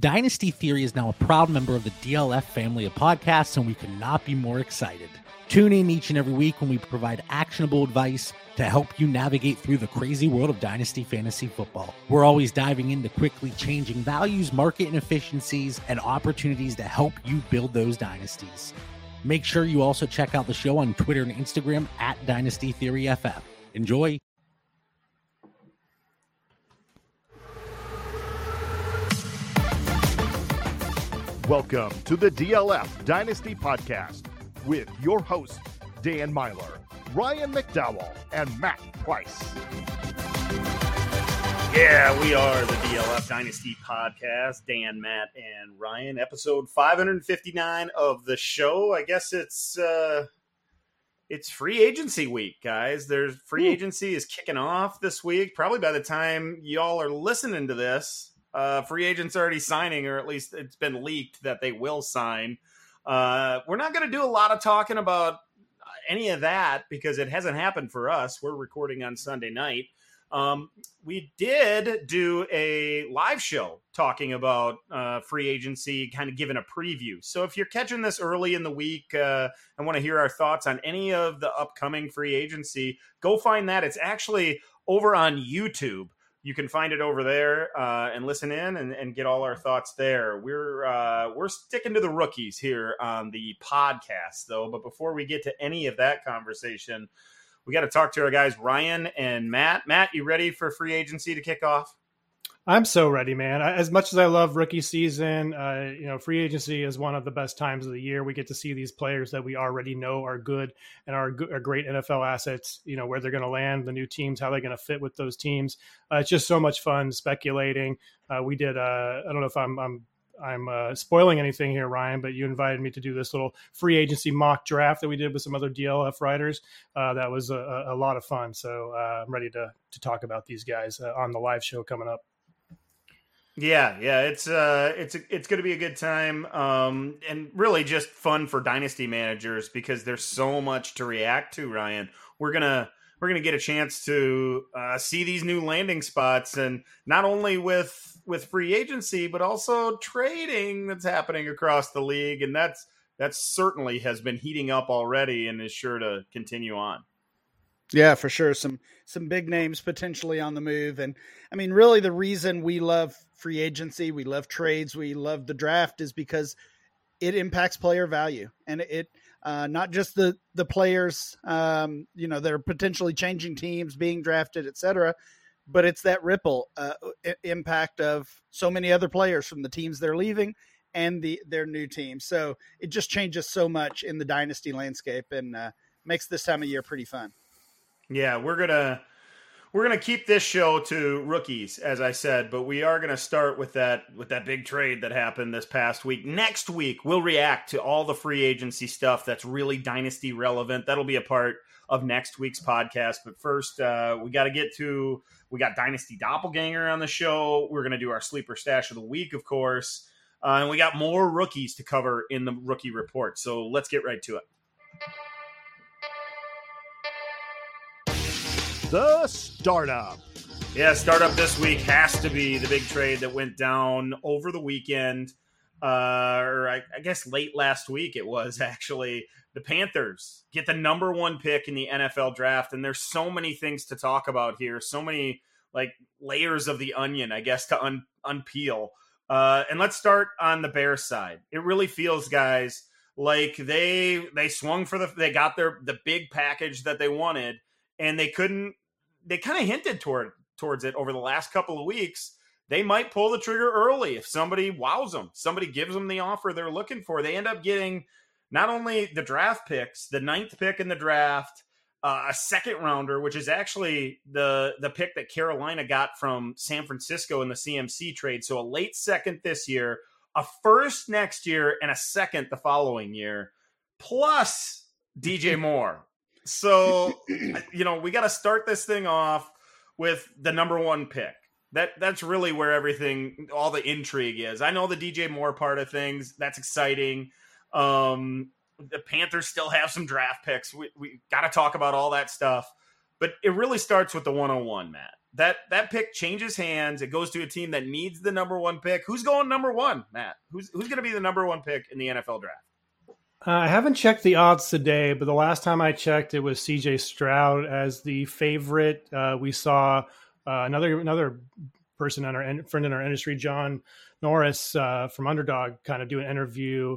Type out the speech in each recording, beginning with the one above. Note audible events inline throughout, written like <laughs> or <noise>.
Dynasty Theory is now a proud member of the DLF family of podcasts, and we could not be more excited. Tune in each and every week when we provide actionable advice to help you navigate through the crazy world of Dynasty Fantasy Football. We're always diving into quickly changing values, market inefficiencies, and opportunities to help you build those dynasties. Make sure you also check out the show on Twitter and Instagram at Dynasty Theory FF. Enjoy. Welcome to the DLF Dynasty Podcast with your hosts, Dan Meylor, Ryan McDowell, and Matt Price. Yeah, we are the DLF Dynasty Podcast. Dan, Matt, and Ryan. Episode 559 of the show. I guess it's uh it's free agency week, guys. There's free Ooh. agency is kicking off this week. Probably by the time y'all are listening to this, uh, free agents already signing, or at least it's been leaked that they will sign. Uh, we're not going to do a lot of talking about any of that because it hasn't happened for us. We're recording on Sunday night. Um, we did do a live show talking about uh, free agency, kind of giving a preview. So if you're catching this early in the week uh, and want to hear our thoughts on any of the upcoming free agency, go find that. It's actually over on YouTube you can find it over there uh, and listen in and, and, get all our thoughts there. We're uh, we're sticking to the rookies here on the podcast, though. But before we get to any of that conversation, we got to talk to our guys Ryan and Matt. Matt, you ready for free agency to kick off? I'm so ready, man. As much as I love rookie season, uh, you know, free agency is one of the best times of the year. We get to see these players that we already know are good and are, are great NFL assets. You know, where they're going to land, the new teams, how they're going to fit with those teams. Uh, it's just so much fun speculating. Uh, we did. Uh, I don't know if I'm, I'm I'm uh, spoiling anything here, Ryan, but you invited me to do this little free agency mock draft that we did with some other DLF writers. Uh, that was a, a, lot of fun. So uh, I'm ready to to talk about these guys uh, on the live show coming up. Yeah, yeah, it's uh, it's it's going to be a good time, um, and really just fun for dynasty managers because there's so much to react to. Ryan, we're gonna we're gonna get a chance to uh, see these new landing spots, and not only with with free agency, but also trading that's happening across the league, and that's that certainly has been heating up already, and is sure to continue on. Yeah, for sure. Some some big names potentially on the move, and I mean, really, the reason we love free agency, we love trades, we love the draft, is because it impacts player value, and it uh, not just the the players, um, you know, they're potentially changing teams, being drafted, etc. But it's that ripple uh, impact of so many other players from the teams they're leaving and the their new team. So it just changes so much in the dynasty landscape and uh, makes this time of year pretty fun. Yeah, we're gonna we're gonna keep this show to rookies, as I said, but we are gonna start with that with that big trade that happened this past week. Next week, we'll react to all the free agency stuff that's really dynasty relevant. That'll be a part of next week's podcast. But first, uh, we got to get to we got Dynasty Doppelganger on the show. We're gonna do our sleeper stash of the week, of course, uh, and we got more rookies to cover in the rookie report. So let's get right to it. The startup. Yeah, startup this week has to be the big trade that went down over the weekend, uh, or I, I guess late last week it was <laughs> actually. The Panthers get the number one pick in the NFL draft, and there's so many things to talk about here, so many like layers of the onion, I guess, to un- unpeel. Uh, and let's start on the Bears side. It really feels, guys, like they they swung for the they got their the big package that they wanted, and they couldn't they kind of hinted toward towards it over the last couple of weeks. They might pull the trigger early if somebody wows them, somebody gives them the offer they're looking for. They end up getting not only the draft picks, the ninth pick in the draft, uh, a second rounder, which is actually the the pick that Carolina got from San Francisco in the CMC trade. So a late second this year, a first next year, and a second the following year, plus DJ Moore, so, <clears throat> you know, we got to start this thing off with the number one pick. That that's really where everything, all the intrigue is. I know the DJ Moore part of things. That's exciting. Um, the Panthers still have some draft picks. We, we got to talk about all that stuff. But it really starts with the 101, Matt. that that pick changes hands. It goes to a team that needs the number one pick. Who's going number one, Matt? Who's who's going to be the number one pick in the NFL draft? Uh, I haven't checked the odds today, but the last time I checked, it was C.J. Stroud as the favorite. Uh, we saw uh, another another person on our friend in our industry, John Norris uh, from Underdog, kind of do an interview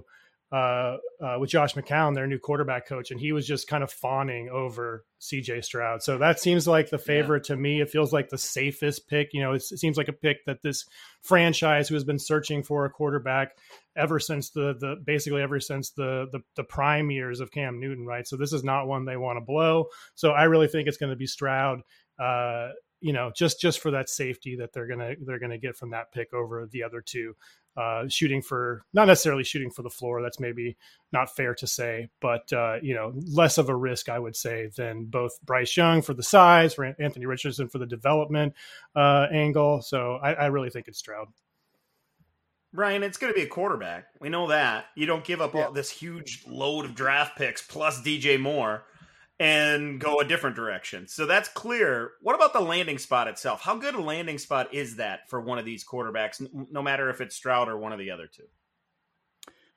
uh, uh, with Josh McCown, their new quarterback coach, and he was just kind of fawning over CJ Stroud. So that seems like the favorite yeah. to me. It feels like the safest pick. You know, it seems like a pick that this franchise, who has been searching for a quarterback ever since the the basically ever since the the, the prime years of Cam Newton, right? So this is not one they want to blow. So I really think it's going to be Stroud. Uh, you know, just just for that safety that they're gonna they're gonna get from that pick over the other two uh, shooting for not necessarily shooting for the floor. That's maybe not fair to say, but uh, you know, less of a risk, I would say, than both Bryce Young for the size, for Anthony Richardson for the development uh, angle. So I, I really think it's Stroud. Ryan, it's going to be a quarterback. We know that. You don't give up yeah. all this huge load of draft picks plus DJ Moore and go a different direction. So that's clear. What about the landing spot itself? How good a landing spot is that for one of these quarterbacks, no matter if it's Stroud or one of the other two?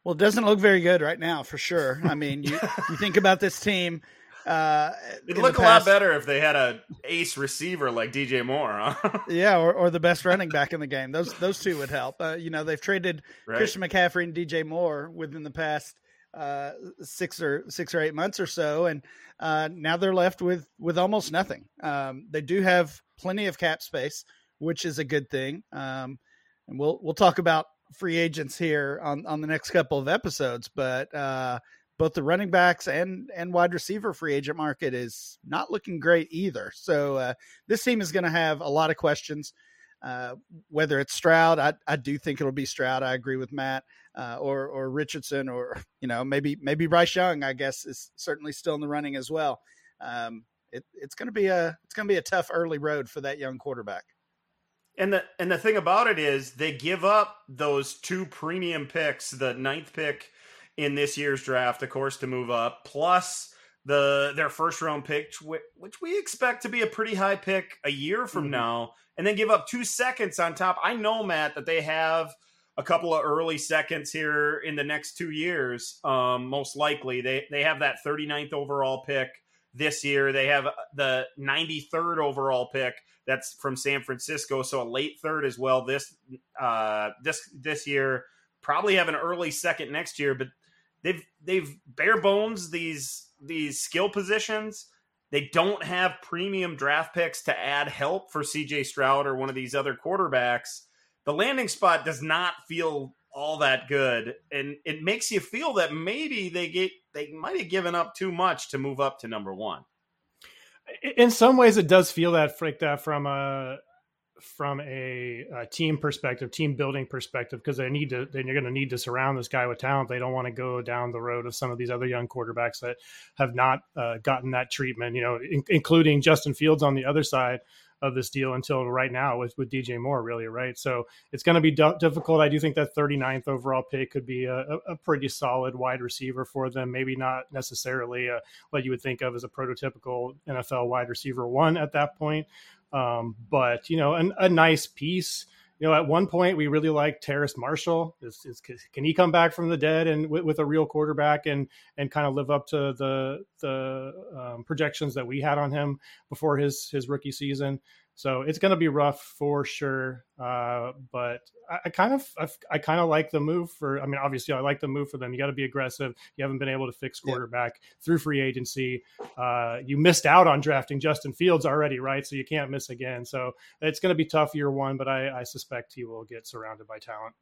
Well, it doesn't look very good right now, for sure. I mean, you, you think about this team. Uh, It'd look a lot better if they had a ace receiver like DJ Moore, huh? <laughs> yeah, or, or the best running back in the game. Those those two would help. Uh, you know, they've traded right. Christian McCaffrey and DJ Moore within the past uh, six or six or eight months or so, and uh, now they're left with with almost nothing. Um, they do have plenty of cap space, which is a good thing. Um, and we'll we'll talk about free agents here on on the next couple of episodes, but uh, both the running backs and and wide receiver free agent market is not looking great either. So uh, this team is going to have a lot of questions. Uh, whether it's Stroud, I, I do think it'll be Stroud. I agree with Matt, uh, or or Richardson, or you know maybe maybe Bryce Young. I guess is certainly still in the running as well. Um, it, it's going to be a it's going to be a tough early road for that young quarterback. And the and the thing about it is they give up those two premium picks, the ninth pick in this year's draft, of course, to move up, plus the their first round pick, which we expect to be a pretty high pick a year from mm-hmm. now and then give up two seconds on top. I know, Matt, that they have a couple of early seconds here in the next two years. Um, most likely, they they have that 39th overall pick this year. They have the 93rd overall pick that's from San Francisco, so a late third as well. This uh, this this year, probably have an early second next year, but they've they've bare bones these these skill positions they don't have premium draft picks to add help for CJ Stroud or one of these other quarterbacks. The landing spot does not feel all that good and it makes you feel that maybe they get they might have given up too much to move up to number 1 in some ways it does feel that that from a from a, a, team perspective, team building perspective, because they need to, then you're going to need to surround this guy with talent. They don't want to go down the road of some of these other young quarterbacks that have not uh, gotten that treatment, you know, in, including Justin Fields on the other side of this deal until right now with, with DJ Moore, really, right? So it's going to be d- difficult. I do think that 39th overall pick could be a, a, pretty solid wide receiver for them. Maybe not necessarily a, what you would think of as a prototypical NFL wide receiver one at that point, um, but you know, an, a nice piece. You know, at one point we really liked Terrace Marshall. Is, is, can he come back from the dead and with, with, a real quarterback and and kind of live up to the the um, projections that we had on him before his his rookie season? So it's going to be rough for sure. Uh, but I, I, kind of I, I, kind of like the move for. I mean, obviously, I like the move for them. You got to be aggressive. You haven't been able to fix quarterback yeah. through free agency. Uh, you missed out on drafting Justin Fields already, right? So you can't miss again. So it's going to be tough year one, but I, I suspect he will get surrounded by talent.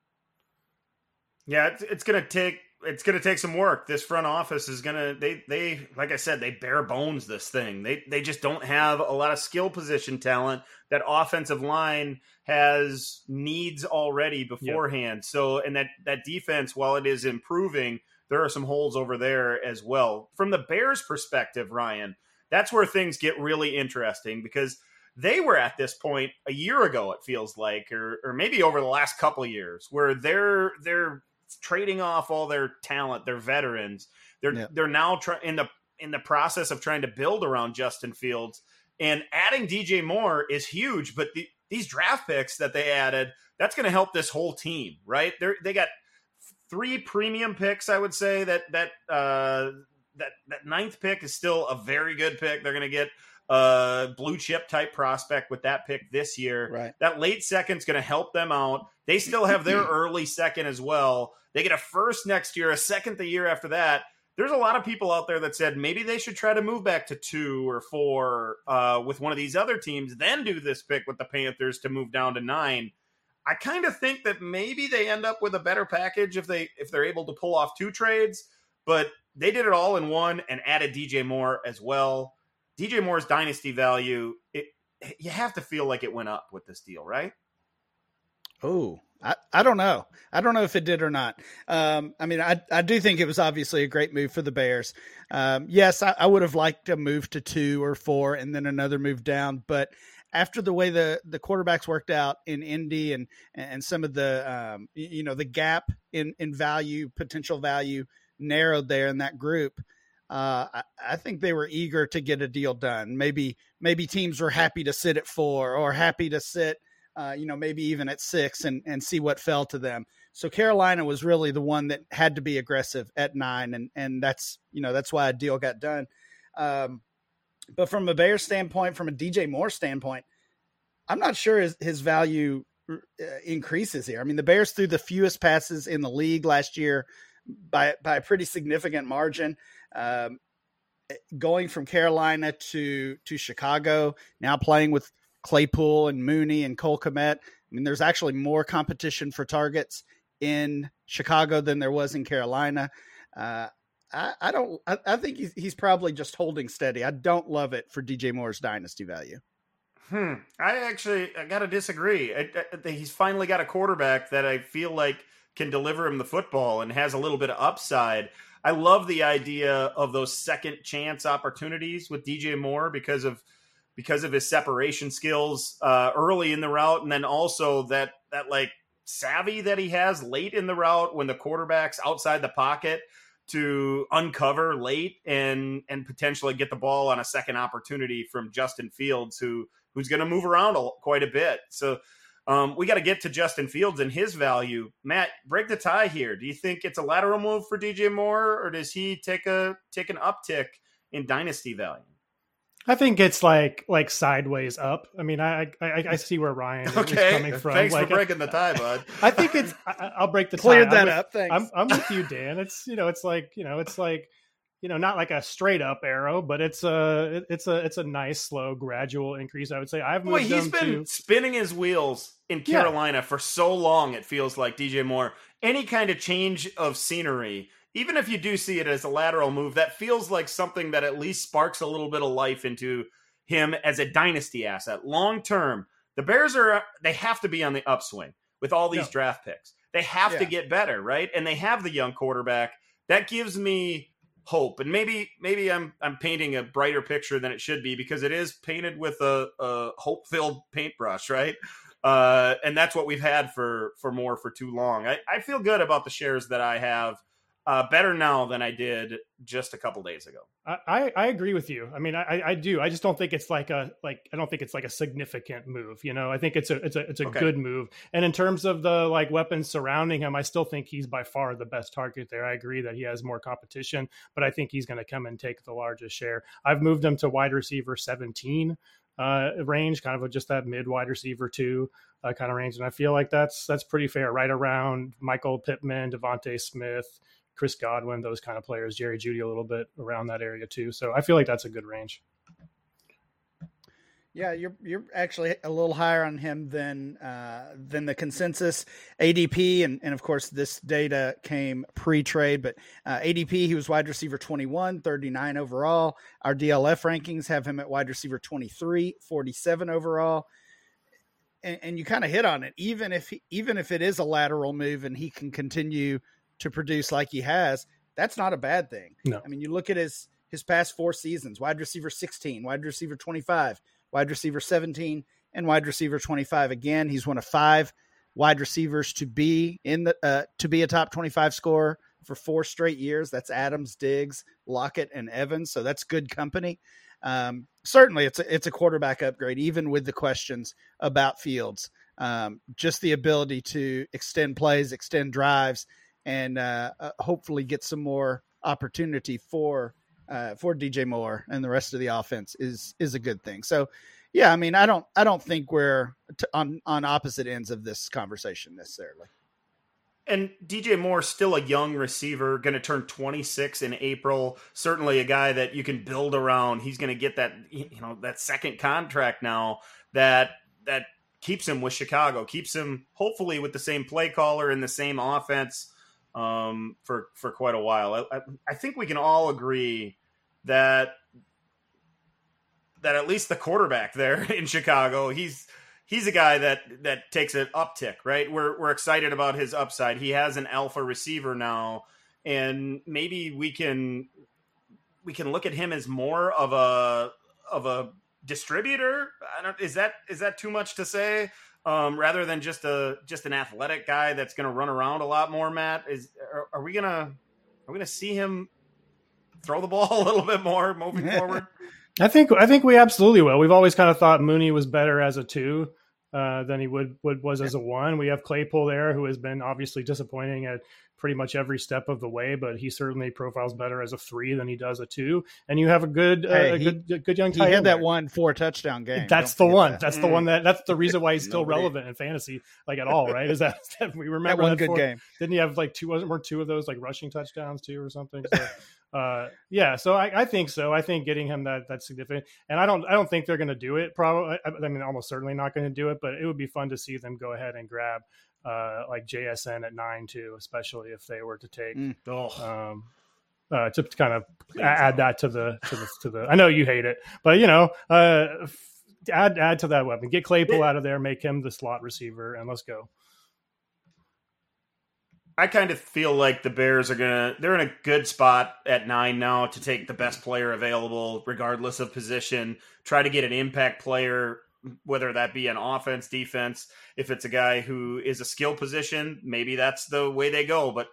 Yeah, it's, it's going to take it's going to take some work. This front office is going to they they like I said they bare bones this thing. They they just don't have a lot of skill position talent. That offensive line has needs already beforehand. Yep. So and that that defense while it is improving, there are some holes over there as well. From the Bears perspective, Ryan, that's where things get really interesting because they were at this point a year ago it feels like or or maybe over the last couple years where they're they're trading off all their talent, their veterans. They're yeah. they're now trying in the in the process of trying to build around Justin Fields. And adding DJ Moore is huge, but the, these draft picks that they added, that's going to help this whole team, right? They they got three premium picks, I would say that that uh, that that ninth pick is still a very good pick. They're going to get a blue chip type prospect with that pick this year. Right. That late second is going to help them out. They still have their <clears throat> early second as well. They get a first next year, a second the year after that. There's a lot of people out there that said maybe they should try to move back to two or four uh, with one of these other teams, then do this pick with the Panthers to move down to nine. I kind of think that maybe they end up with a better package if they if they're able to pull off two trades, but they did it all in one and added DJ Moore as well. DJ Moore's dynasty value, it you have to feel like it went up with this deal, right? Oh, I, I don't know. I don't know if it did or not. Um, I mean, I, I do think it was obviously a great move for the Bears. Um, yes, I, I would have liked a move to two or four and then another move down, but after the way the the quarterbacks worked out in Indy and and some of the um, you know the gap in in value potential value narrowed there in that group. Uh, I, I, think they were eager to get a deal done. Maybe maybe teams were happy to sit at four or happy to sit, uh, you know, maybe even at six and and see what fell to them. So Carolina was really the one that had to be aggressive at nine, and and that's you know that's why a deal got done. Um, but from a Bears standpoint, from a DJ Moore standpoint, I'm not sure his, his value uh, increases here. I mean, the Bears threw the fewest passes in the league last year by by a pretty significant margin. Um, going from Carolina to to Chicago, now playing with Claypool and Mooney and Cole Kmet. I mean, there's actually more competition for targets in Chicago than there was in Carolina. Uh, I, I, don't. I, I think he's, he's, probably just holding steady. I don't love it for DJ Moore's dynasty value. Hmm. I actually I got to disagree. I, he's finally got a quarterback that I feel like can deliver him the football and has a little bit of upside. I love the idea of those second chance opportunities with DJ Moore because of because of his separation skills uh, early in the route, and then also that that like savvy that he has late in the route when the quarterback's outside the pocket to uncover late and and potentially get the ball on a second opportunity from Justin Fields, who who's going to move around a, quite a bit. So um, we got to get to Justin Fields and his value. Matt, break the tie here. Do you think it's a lateral move for DJ Moore, or does he take a take an uptick in dynasty value? I think it's like like sideways up. I mean, I I, I see where Ryan okay. is coming from. Thanks like, for breaking the tie, bud. <laughs> I think it's. I, will break the Cleared tie. that I'm up. Thanks. I'm, I'm with you, Dan. It's you know, it's like you know, it's like you know, not like a straight up arrow, but it's a it's a it's a nice slow gradual increase. I would say I've moved. Boy, he's been to... spinning his wheels in Carolina yeah. for so long. It feels like DJ Moore. Any kind of change of scenery, even if you do see it as a lateral move, that feels like something that at least sparks a little bit of life into him as a dynasty asset long term. The Bears are they have to be on the upswing with all these draft picks. They have yeah. to get better, right? And they have the young quarterback. That gives me hope. And maybe maybe I'm I'm painting a brighter picture than it should be because it is painted with a, a hope filled paintbrush, right? Uh, and that's what we've had for for more for too long. I, I feel good about the shares that I have uh, better now than I did just a couple days ago. I, I agree with you. I mean, I, I do. I just don't think it's like a like I don't think it's like a significant move. You know, I think it's a it's a it's a okay. good move. And in terms of the like weapons surrounding him, I still think he's by far the best target there. I agree that he has more competition, but I think he's going to come and take the largest share. I've moved him to wide receiver 17 uh, range, kind of just that mid wide receiver two uh, kind of range, and I feel like that's that's pretty fair, right around Michael Pittman, DeVonta Smith. Chris Godwin, those kind of players, Jerry Jeudy a little bit around that area too. So I feel like that's a good range. Yeah, you're you're actually a little higher on him than uh, than the consensus ADP, and and of course this data came pre-trade, but uh, ADP he was wide receiver 21, 39 overall. Our DLF rankings have him at wide receiver 23, 47 overall. And, and you kind of hit on it. Even if he, even if it is a lateral move and he can continue to produce like he has, that's not a bad thing. No. I mean, you look at his his past four seasons: wide receiver 16, wide receiver 25, wide receiver 17, and wide receiver 25. Again, he's one of five wide receivers to be in the uh, to be a top 25 scorer for four straight years. That's Adams, Diggs, Lockett, and Evans. So that's good company. Um, certainly it's a, it's a quarterback upgrade, even with the questions about Fields. Um, just the ability to extend plays, extend drives, and uh, uh, hopefully get some more opportunity for uh, for DJ Moore and the rest of the offense is is a good thing. So, yeah, I mean, I don't I don't think we're t- on on opposite ends of this conversation necessarily. And DJ Moore still a young receiver, going to turn 26 in April. Certainly a guy that you can build around. He's going to get that you know that second contract now that that keeps him with Chicago, keeps him hopefully with the same play caller and the same offense um, for for quite a while. I, I, I think we can all agree that that at least the quarterback there <laughs> in Chicago, he's he's a guy that that takes an uptick, right? We're we're excited about his upside. He has an alpha receiver now, and maybe we can we can look at him as more of a of a distributor. I don't, is that is that too much to say? Um, rather than just a just an athletic guy that's going to run around a lot more. Matt, is are, are we gonna are we gonna see him throw the <laughs> ball a little bit more moving forward? I think I think we absolutely will. We've always kind of thought Mooney was better as a two uh, than he would, would was as a one. We have Claypool there, who has been obviously disappointing at pretty much every step of the way, but he certainly profiles better as a three than he does a two. And you have a good, uh, hey, a good, good young. He had that there. one four touchdown game. That's Don't the one. That. That's mm. the one that. That's the reason why he's <laughs> still Nobody. relevant in fantasy, like at all, right? Is that, <laughs> that we remember that one that good four, game? Didn't he have like two? Wasn't more two of those like rushing touchdowns too, or something? So, <laughs> uh, yeah, so I, I, think so. I think getting him that that's significant, and I don't I don't think they're going to do it. Probably, I, I mean, almost certainly not going to do it. But it would be fun to see them go ahead and grab uh, like JSN at nine too, especially if they were to take. Mm. Um, uh, to kind of add that to the to the to the. I know you hate it, but you know, uh, add add to that weapon. Get Claypool out of there, make him the slot receiver, and let's go. I kind of feel like the Bears are gonna they're in a good spot at nine now to take the best player available, regardless of position. Try to get an impact player, whether that be an offense, defense. If it's a guy who is a skill position, maybe that's the way they go. But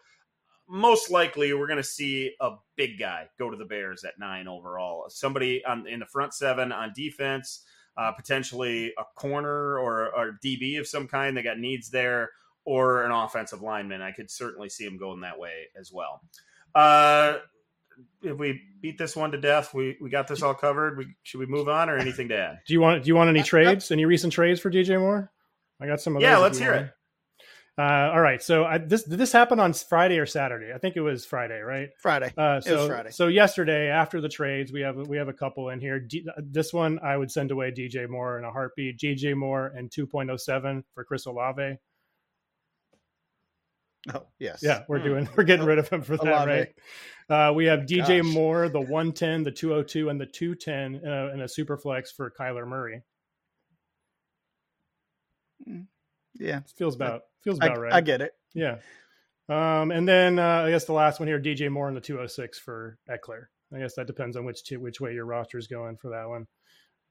most likely, we're going to see a big guy go to the Bears at nine overall. Somebody on in the front seven on defense, uh, potentially a corner or a DB of some kind. They got needs there or an offensive lineman. I could certainly see him going that way as well. Uh, if we beat this one to death, we, we got this all covered. We, should we move on or anything to add? Do you want Do you want any trades? Any recent trades for DJ Moore? I got some. Of those. yeah, let's hear want. it. Uh, all right. So I, this did this happen on Friday or Saturday? I think it was Friday, right? Friday. Uh, so, it was Friday. So yesterday, after the trades, we have we have a couple in here. D, this one I would send away DJ Moore in a heartbeat. DJ Moore and 2.07 for Chris Olave. Oh yes, yeah, we're hmm. doing we're getting rid of him for that, right? Uh, we have DJ Gosh. Moore, the one ten, the 202, and the two ten, uh, and a super flex for Kyler Murray. Hmm. Yeah, feels about feels about I, right. I get it. Yeah, um, and then uh, I guess the last one here, DJ Moore and the 206 for Ekeler. I guess that depends on which two, which way your roster is going for that one.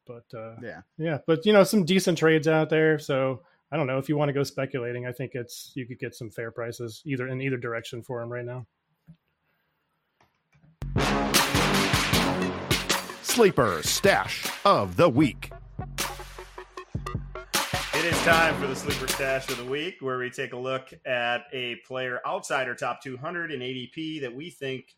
But uh, yeah, yeah, but you know some decent trades out there, so I don't know if you want to go speculating. I think it's you could get some fair prices either in either direction for him right now. Sleeper stash of the week. It is time for the sleeper stash of the week, where we take a look at a player outside our top 200 in ADP that we think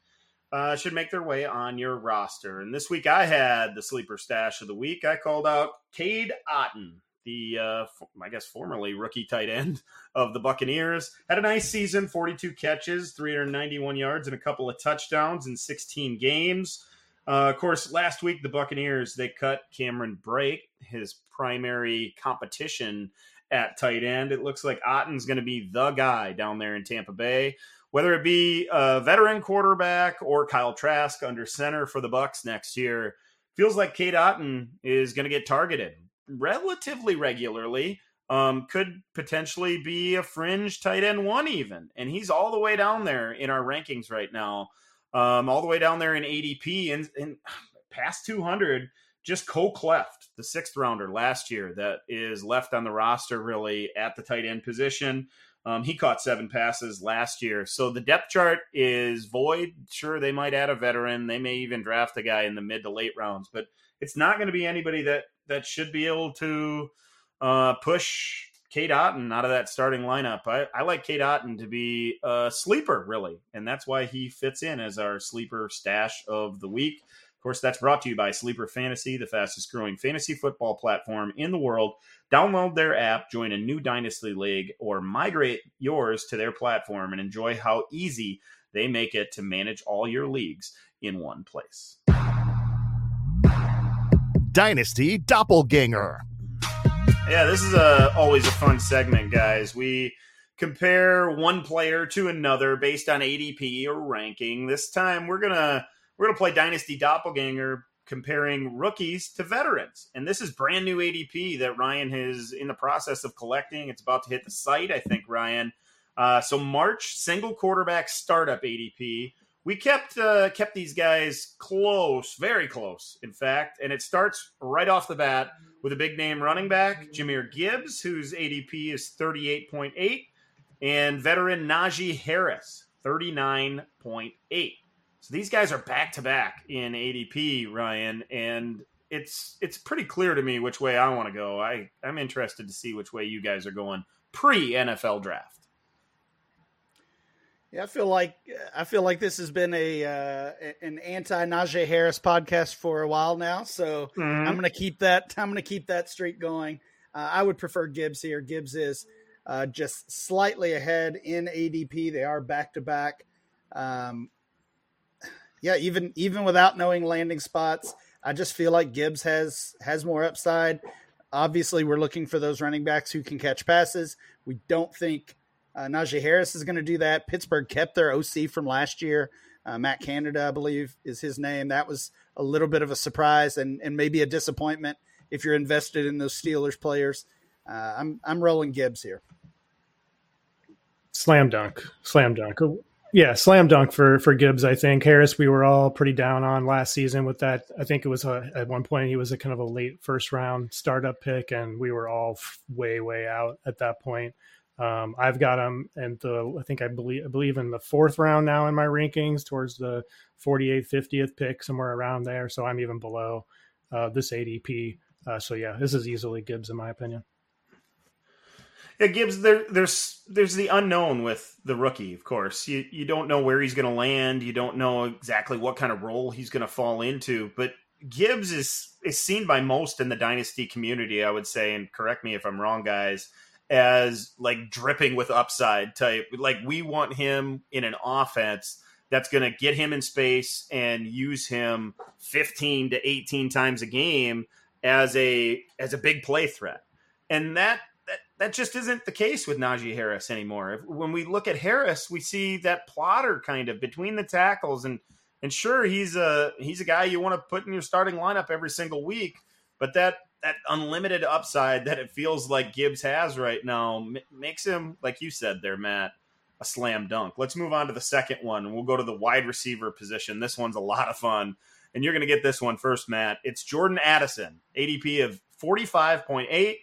uh, should make their way on your roster. And this week I had the sleeper stash of the week. I called out Cade Otton the uh, I guess formerly rookie tight end of the Buccaneers. Had a nice season, 42 catches, 391 yards, and a couple of touchdowns in 16 games. Uh, of course, last week the Buccaneers they cut Cameron Brate, his primary competition at tight end. It looks like Otton's going to be the guy down there in Tampa Bay. Whether it be a veteran quarterback or Kyle Trask under center for the Bucks next year, feels like Cade Otton is going to get targeted relatively regularly. Um, could potentially be a fringe tight end one even, and he's all the way down there in our rankings right now, um, all the way down there in ADP and, and <sighs> past 200. Just Ko Kieft, the sixth rounder last year, that is left on the roster really at the tight end position. Um, he caught seven passes last year. So the depth chart is void. Sure, they might add a veteran. They may even draft a guy in the mid to late rounds, but it's not going to be anybody that that should be able to uh, push Cade Otton out of that starting lineup. I, I like Cade Otton to be a sleeper, really, and that's why he fits in as our sleeper stash of the week. Of course, that's brought to you by Sleeper Fantasy, the fastest growing fantasy football platform in the world. Download their app, join a new Dynasty League, or migrate yours to their platform and enjoy how easy they make it to manage all your leagues in one place. Dynasty Doppelganger. Yeah, this is a always a fun segment, guys. We compare one player to another based on ADP or ranking. This time we're gonna we're gonna play Dynasty Doppelganger comparing rookies to veterans. And this is brand new ADP that Ryan is in the process of collecting. It's about to hit the site, I think, Ryan. Uh, so March single quarterback startup ADP. We kept uh, kept these guys close, very close, in fact. And it starts right off the bat with a big name running back, Jahmyr Gibbs, whose ADP is 38.8, and veteran Najee Harris, 39.8. So these guys are back to back in ADP, Ryan, and it's it's pretty clear to me which way I want to go. I I'm interested to see which way you guys are going pre NFL draft. Yeah, I feel like I feel like this has been a uh, an anti Najee Harris podcast for a while now, so mm-hmm. I'm going to keep that I'm going to keep that streak going. Uh, I would prefer Gibbs here. Gibbs is uh, just slightly ahead in ADP. They are back to back. Um, yeah, even even without knowing landing spots, I just feel like Gibbs has has more upside. Obviously, we're looking for those running backs who can catch passes. We don't think uh, Najee Harris is going to do that. Pittsburgh kept their OC from last year. Uh, Matt Canada, I believe, is his name. That was a little bit of a surprise and, and maybe a disappointment if you're invested in those Steelers players. Uh, I'm I'm rolling Gibbs here. Slam dunk, slam dunk. Yeah, slam dunk for for Gibbs. I think Harris. We were all pretty down on last season with that. I think it was a, at one point he was a kind of a late first round startup pick, and we were all way way out at that point. Um, I've got him, and the I think I believe I believe in the fourth round now in my rankings, towards the 48th, 50th pick, somewhere around there. So I'm even below uh, this ADP. Uh, so yeah, this is easily Gibbs in my opinion. Yeah, Gibbs. There, there's there's the unknown with the rookie. Of course, you you don't know where he's going to land. You don't know exactly what kind of role he's going to fall into. But Gibbs is is seen by most in the dynasty community. I would say, and correct me if I'm wrong, guys. As like dripping with upside type. Like we want him in an offense that's going to get him in space and use him 15 to 18 times a game as a as a big play threat. And that that that just isn't the case with Najee Harris anymore. When we look at Harris, we see that plotter kind of between the tackles, and and sure he's a he's a guy you want to put in your starting lineup every single week, but that that unlimited upside that it feels like Gibbs has right now m- makes him, like you said there, Matt, a slam dunk. Let's move on to the second one, we'll go to the wide receiver position. This one's a lot of fun, and you're going to get this one first, Matt. It's Jordan Addison, ADP of forty five point eight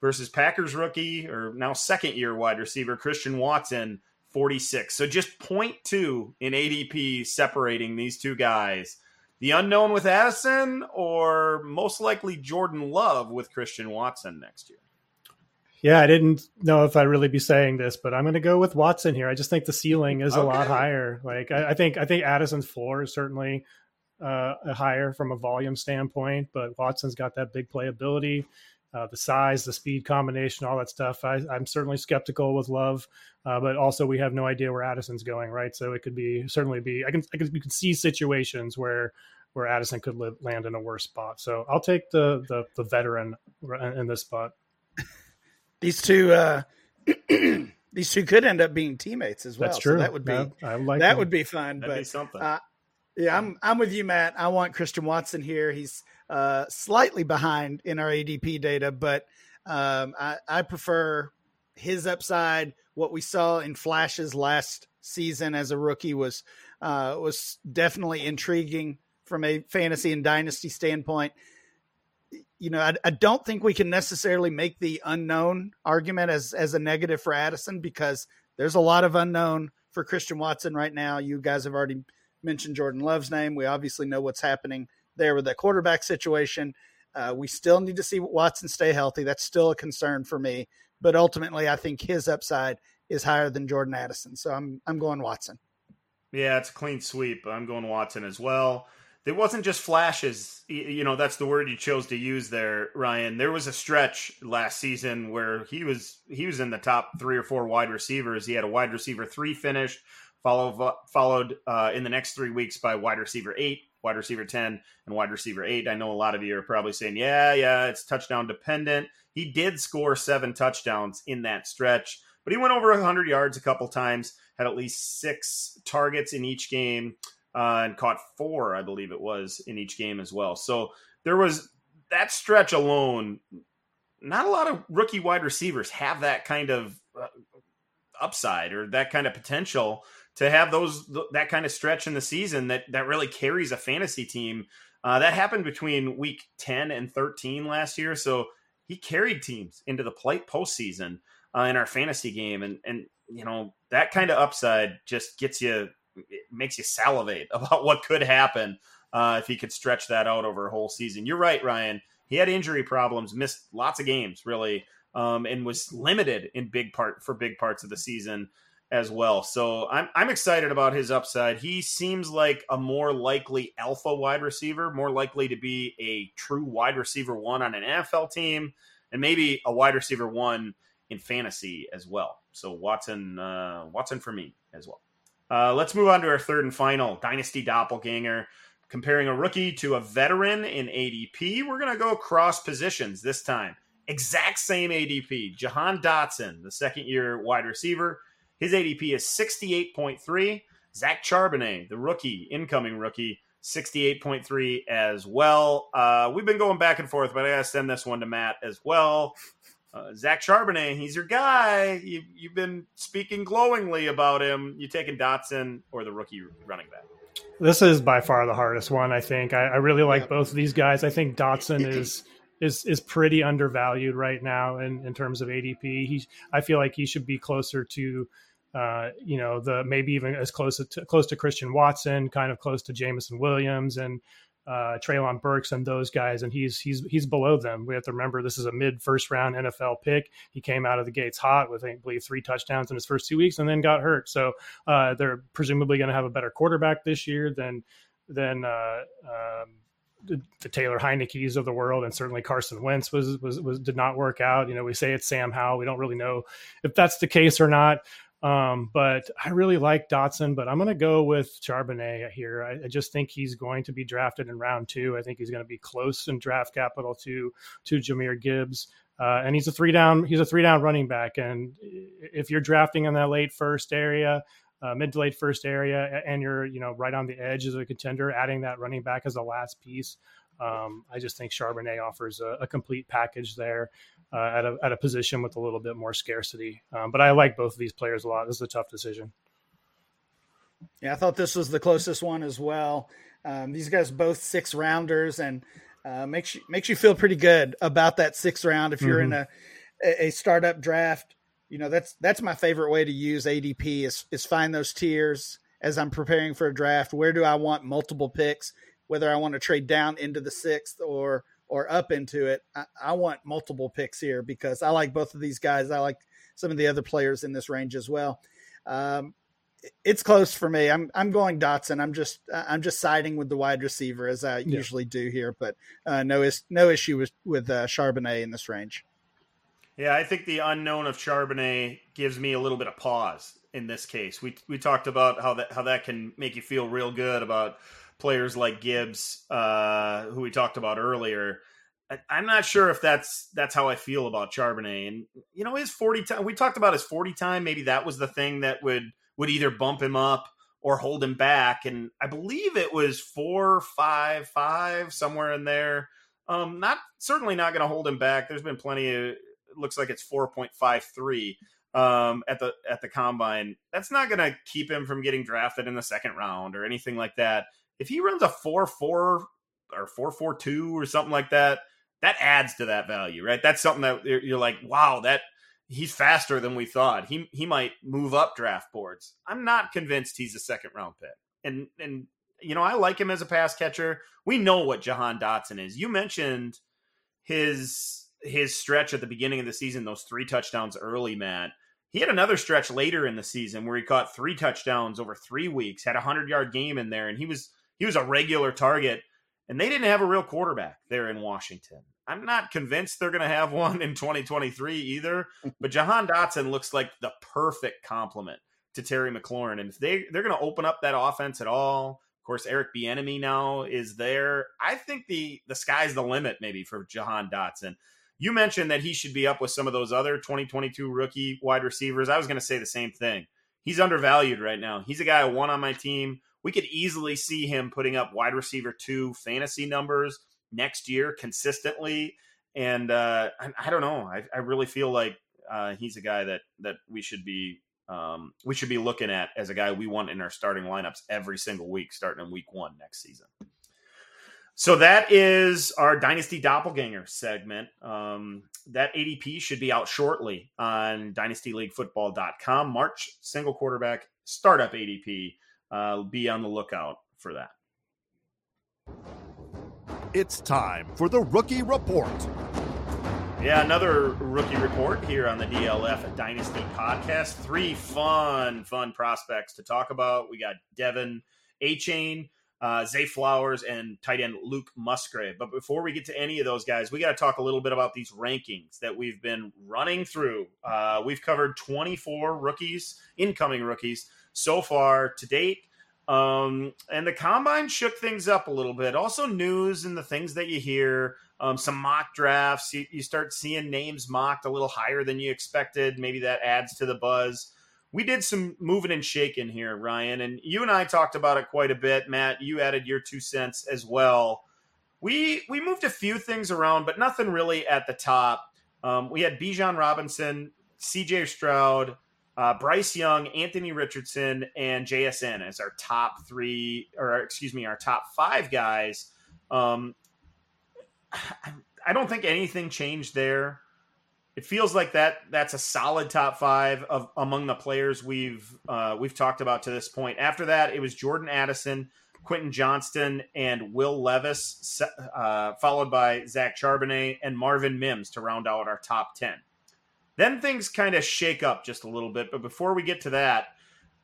versus Packers rookie or now second year wide receiver Christian Watson, 46. So just 0.2 in ADP separating these two guys. The unknown with Addison or most likely Jordan Love with Christian Watson next year? Yeah, I didn't know if I'd really be saying this, but I'm going to go with Watson here. I just think the ceiling is okay. a lot higher. Like I, I, think I think Addison's floor is certainly uh, higher from a volume standpoint, but Watson's got that big playability uh, the size, the speed combination, all that stuff. I, am certainly skeptical with Love, uh, but also we have no idea where Addison's going, right? So it could be certainly be. I can, I can you can see situations where where Addison could live, land in a worse spot. So I'll take the the, the veteran in this spot. <laughs> These two. Uh... <clears throat> these two could end up being teammates as well. That's true. So that would be yeah, like that, would be fun. That'd but be something. Uh, yeah, I'm I'm with you, Matt. I want Christian Watson here. He's uh, slightly behind in our ADP data, but um, I, I prefer his upside. What we saw in flashes last season as a rookie was uh, was definitely intriguing from a fantasy and dynasty standpoint. you know, I, I, don't think we can necessarily make the unknown argument as as a negative for Addison because there's a lot of unknown for Christian Watson right now. You guys have already mentioned Jordan Love's name. We obviously know what's happening there with that quarterback situation. Uh, we still need to see Watson stay healthy. That's still a concern for me. But ultimately, I think his upside is higher than Jordan Addison. So I'm I'm going Watson. Yeah, it's a clean sweep. I'm going Watson as well it wasn't just flashes. You know, that's the word you chose to use there, Ryan. There was a stretch last season where he was he was in the top three or four wide receivers. He had a wide receiver three finish, followed followed uh, in the next three weeks by wide receiver eight, wide receiver ten, and wide receiver eight. I know a lot of you are probably saying, "Yeah, yeah, it's touchdown dependent." He did score seven touchdowns in that stretch, but he went over 100 yards a couple times, had at least six targets in each game uh, and caught four, I believe it was, in each game as well. So there was that stretch alone. Not a lot of rookie wide receivers have that kind of uh, upside or that kind of potential to have those that kind of stretch in the season that that really carries a fantasy team. Uh, that happened between week ten and thirteen last year, so he carried teams into the plate postseason uh, in our fantasy game, and and you know that kind of upside just gets you makes you salivate <laughs> about what could happen uh, if he could stretch that out over a whole season. You're right, Ryan. He had injury problems, missed lots of games, really, um, and was limited in big part for big parts of the season as well. So I'm I'm excited about his upside. He seems like a more likely alpha wide receiver, more likely to be a true wide receiver one on an NFL team, and maybe a wide receiver one in fantasy as well. So Watson, uh, Watson for me as well. Uh, let's move on to our third and final Dynasty Doppelganger. Comparing a rookie to a veteran in ADP, we're going to go cross positions this time. Exact same ADP. Jahan Dotson, the second year wide receiver, his ADP is 68.3. Zach Charbonnet, the rookie, incoming rookie, 68.3 as well. Uh, we've been going back and forth, but I got to send this one to Matt as well. Uh, Zach Charbonnet, he's your guy. You, you've been speaking glowingly about him. You taking Dotson or the rookie running back? This is by far the hardest one. I think I, I really like both of these guys. I think Dotson <laughs> is is is pretty undervalued right now in, in terms of ADP. He, I feel like he should be closer to, uh, you know, the maybe even as close to close to Christian Watson, kind of close to Jameson Williams, and uh, Treylon Burks and those guys, and he's he's he's below them. We have to remember this is a mid first round NFL pick. He came out of the gates hot with I believe three touchdowns in his first two weeks, and then got hurt. So uh, they're presumably going to have a better quarterback this year than than uh, um, the, Taylor Heinicke's of the world, and certainly Carson Wentz was, was was did not work out. You know, we say it's Sam Howell. We don't really know if that's the case or not. Um, but I really like Dotson, but I'm going to go with Charbonnet here. I, I, just think he's going to be drafted in round two. I think he's going to be close in draft capital to to Jahmyr Gibbs. Uh, and he's a three down. He's a three down running back. And if you're drafting in that late first area, uh, mid to late first area, and you're you know right on the edge as a contender, adding that running back as the last piece, um, I just think Charbonnet offers a, a complete package there uh, at, a, at a position with a little bit more scarcity. Um, but I like both of these players a lot. This is a tough decision. Yeah, I thought this was the closest one as well. Um, these guys both six rounders, and uh, makes you makes you feel pretty good about that sixth round if you're mm-hmm. in a a startup draft. You know that's that's my favorite way to use ADP is is find those tiers as I'm preparing for a draft. Where do I want multiple picks? Whether I want to trade down into the sixth or or up into it. I, I, want multiple picks here because I like both of these guys. I like some of the other players in this range as well. Um, it's close for me. I'm I'm going Dotson. I'm just I'm just siding with the wide receiver as I yeah. usually do here, but uh, no is no issue with with uh, Charbonnet in this range. Yeah, I think the unknown of Charbonnet gives me a little bit of pause in this case. We we talked about how that how that can make you feel real good about players like Gibbs, uh, who we talked about earlier. I, am not sure if that's that's how I feel about Charbonnet. And you know, his 40 time we talked about his 40 time. Maybe that was the thing that would would either bump him up or hold him back. And I believe it was four, five, five, somewhere in there. Um, not certainly not going to hold him back. There's been plenty of. Looks like it's 4.53 um, at the at the combine. That's not going to keep him from getting drafted in the second round or anything like that if he runs a four four or four four two or something like that, that adds to that value, right? That's something that you're like, wow, that he's faster than we thought. He he might move up draft boards. I'm not convinced he's a second round pick. And and you know, I like him as a pass catcher. We know what Jahan Dotson is. You mentioned his his stretch at the beginning of the season, those three touchdowns early, Matt. He had another stretch later in the season where he caught three touchdowns over three weeks, had a hundred yard game in there, and he was he was a regular target. And they didn't have a real quarterback there in Washington. I'm not convinced they're going to have one in 2023 either. <laughs> But Jahan Dotson looks like the perfect complement to Terry McLaurin. And if they they're going to open up that offense at all, of course, Eric Bieniemy now is there. I think the the sky's the limit maybe for Jahan Dotson. You mentioned that he should be up with some of those other 2022 rookie wide receivers. I was going to say the same thing. He's undervalued right now. He's a guy I want on my team. We could easily see him putting up wide receiver two fantasy numbers next year consistently. And uh, I, I, don't know. I, I really feel like uh, he's a guy that that we should be um, we should be looking at as a guy we want in our starting lineups every single week, starting in week one next season. So that is our Dynasty Doppelganger segment. Um, that ADP should be out shortly on dynastyleaguefootball.com. March single quarterback startup ADP. Uh, be on the lookout for that. It's time for the rookie report. Yeah, another rookie report here on the DLF Dynasty podcast. Three fun, fun prospects to talk about. We got De'Von Achane uh, Zay Flowers, and tight end Luke Musgrave. But before we get to any of those guys, we got to talk a little bit about these rankings that we've been running through. Uh, we've covered 24 rookies, incoming rookies, so far to date. Um, and the combine shook things up a little bit. Also, news and the things that you hear. Um, some mock drafts. You, you start seeing names mocked a little higher than you expected. Maybe that adds to the buzz we did some moving and shaking here, Ryan, and you and I talked about it quite a bit. Matt, you added your two cents as well. We we moved a few things around, but nothing really at the top. Um, we had Bijan Robinson, C.J. Stroud, uh, Bryce Young, Anthony Richardson, and JSN as our top three, or excuse me, our top five guys. Um, I don't think anything changed there it feels like that that's a solid top five of among the players we've uh, we've talked about to this point. After that, it was Jordan Addison, Quentin Johnston, and Will Levis, uh, followed by Zach Charbonnet and Marvin Mims to round out our top ten. Then things kind of shake up just a little bit. But before we get to that,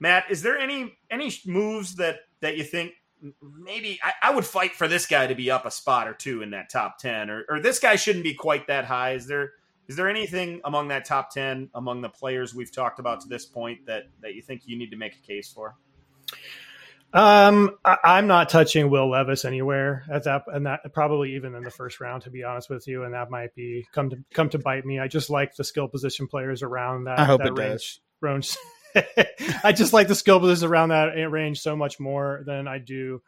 Matt, is there any any moves that that you think maybe I, I, would fight for this guy to be up a spot or two in that top 10 or, or this guy shouldn't be quite that high is there is there anything among that top ten, among the players we've talked about to this point, that that you think you need to make a case for? Um, I, am not touching Will Levis anywhere at that, and that probably even in the first round, to be honest with you, and that might be come to come to bite me. I just like the skill position players around that. I hope that it range. does. range. <laughs> I just like the skill positions around that range so much more than I do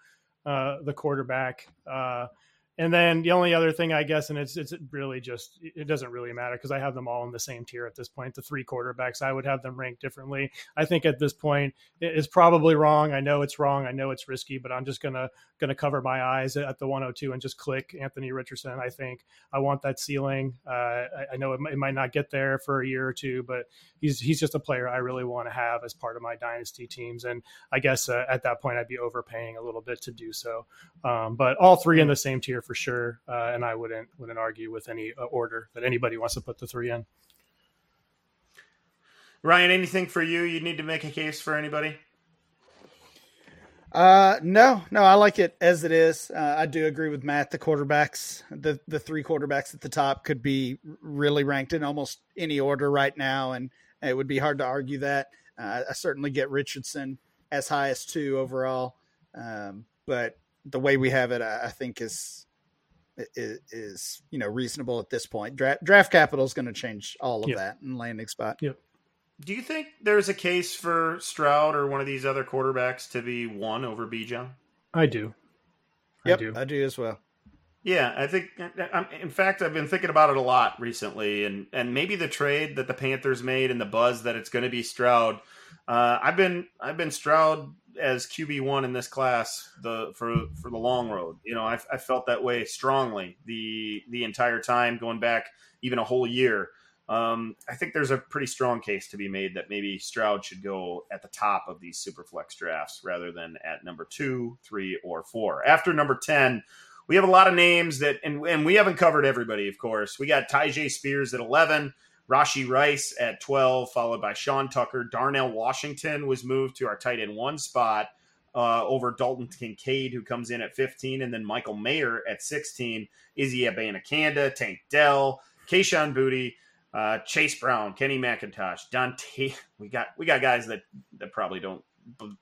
uh, the quarterback. Uh, and then the only other thing, I guess, and it's it's really just it doesn't really matter because I have them all in the same tier at this point. The three quarterbacks, I would have them ranked differently. I think at this point it's probably wrong. I know it's wrong. I know it's risky, but I'm just gonna gonna cover my eyes at the 102 and just click Anthony Richardson. I think I want that ceiling. Uh, I, I, know it, it might not get there for a year or two, but he's he's just a player I really want to have as part of my dynasty teams. And I guess uh, at that point I'd be overpaying a little bit to do so. Um, but all three in the same tier for sure, uh, and I wouldn't wouldn't argue with any uh, order that anybody wants to put the three in. Ryan, anything for you? You need to make a case for anybody? Uh, no, no, I like it as it is. Uh, I do agree with Matt. The quarterbacks, the the three quarterbacks at the top, could be really ranked in almost any order right now, and it would be hard to argue that. Uh, I certainly get Richardson as high as two overall, um, but the way we have it, I, I think is, is, is you know reasonable at this point. Draft draft capital is going to change all of yep. that and landing spot. Yep. Do you think there's a case for Stroud or one of these other quarterbacks to be one over Bijan? I do. Yep, I do. I do as well. Yeah, I think. In fact, I've been thinking about it a lot recently, and and maybe the trade that the Panthers made and the buzz that it's going to be Stroud. Uh, I've been I've been Stroud as QB one in this class the for for the long road. You know, I, I felt that way strongly the the entire time going back even a whole year. Um, I think there's a pretty strong case to be made that maybe Stroud should go at the top of these super flex drafts rather than at number two, three, or four. After number 10, we have a lot of names that, and, and we haven't covered everybody, of course. We got Tyjae Spears at 11, Rashee Rice at 12, followed by Sean Tucker. Darnell Washington was moved to our tight end one spot uh, over Dalton Kincaid, who comes in at 15, and then Michael Mayer at 16, Izzy Abanikanda, Tank Dell, Kayshon Boutte, uh, Chase Brown, Kenny McIntosh, Dante. We got we got guys that that probably don't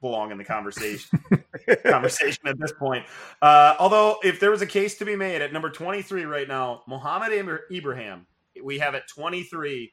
belong in the conversation <laughs> conversation at this point. Uh, although, if there was a case to be made at number twenty three right now, Mohamed Ibrahim, we have at twenty three.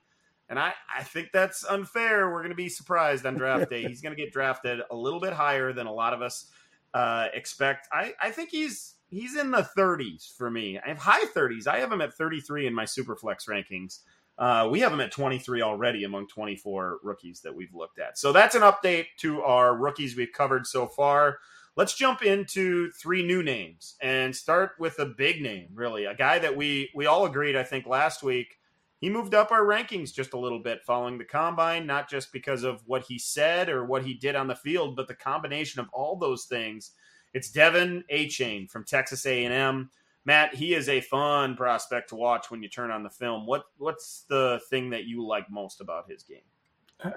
And I, I think that's unfair. We're going to be surprised on draft day. He's going to get drafted a little bit higher than a lot of us uh, expect. I, I think he's he's in the 30s for me. I have high 30s. I have him at 33 in my Superflex rankings. Uh, we have him at 23 already among 24 rookies that we've looked at. So that's an update to our rookies we've covered so far. Let's jump into three new names and start with a big name, really, a guy that we we all agreed, I think, last week. He moved up our rankings just a little bit following the combine, not just because of what he said or what he did on the field, but the combination of all those things. It's De'Von Achane from Texas A&M. Matt, he is a fun prospect to watch when you turn on the film. What what's the thing that you like most about his game?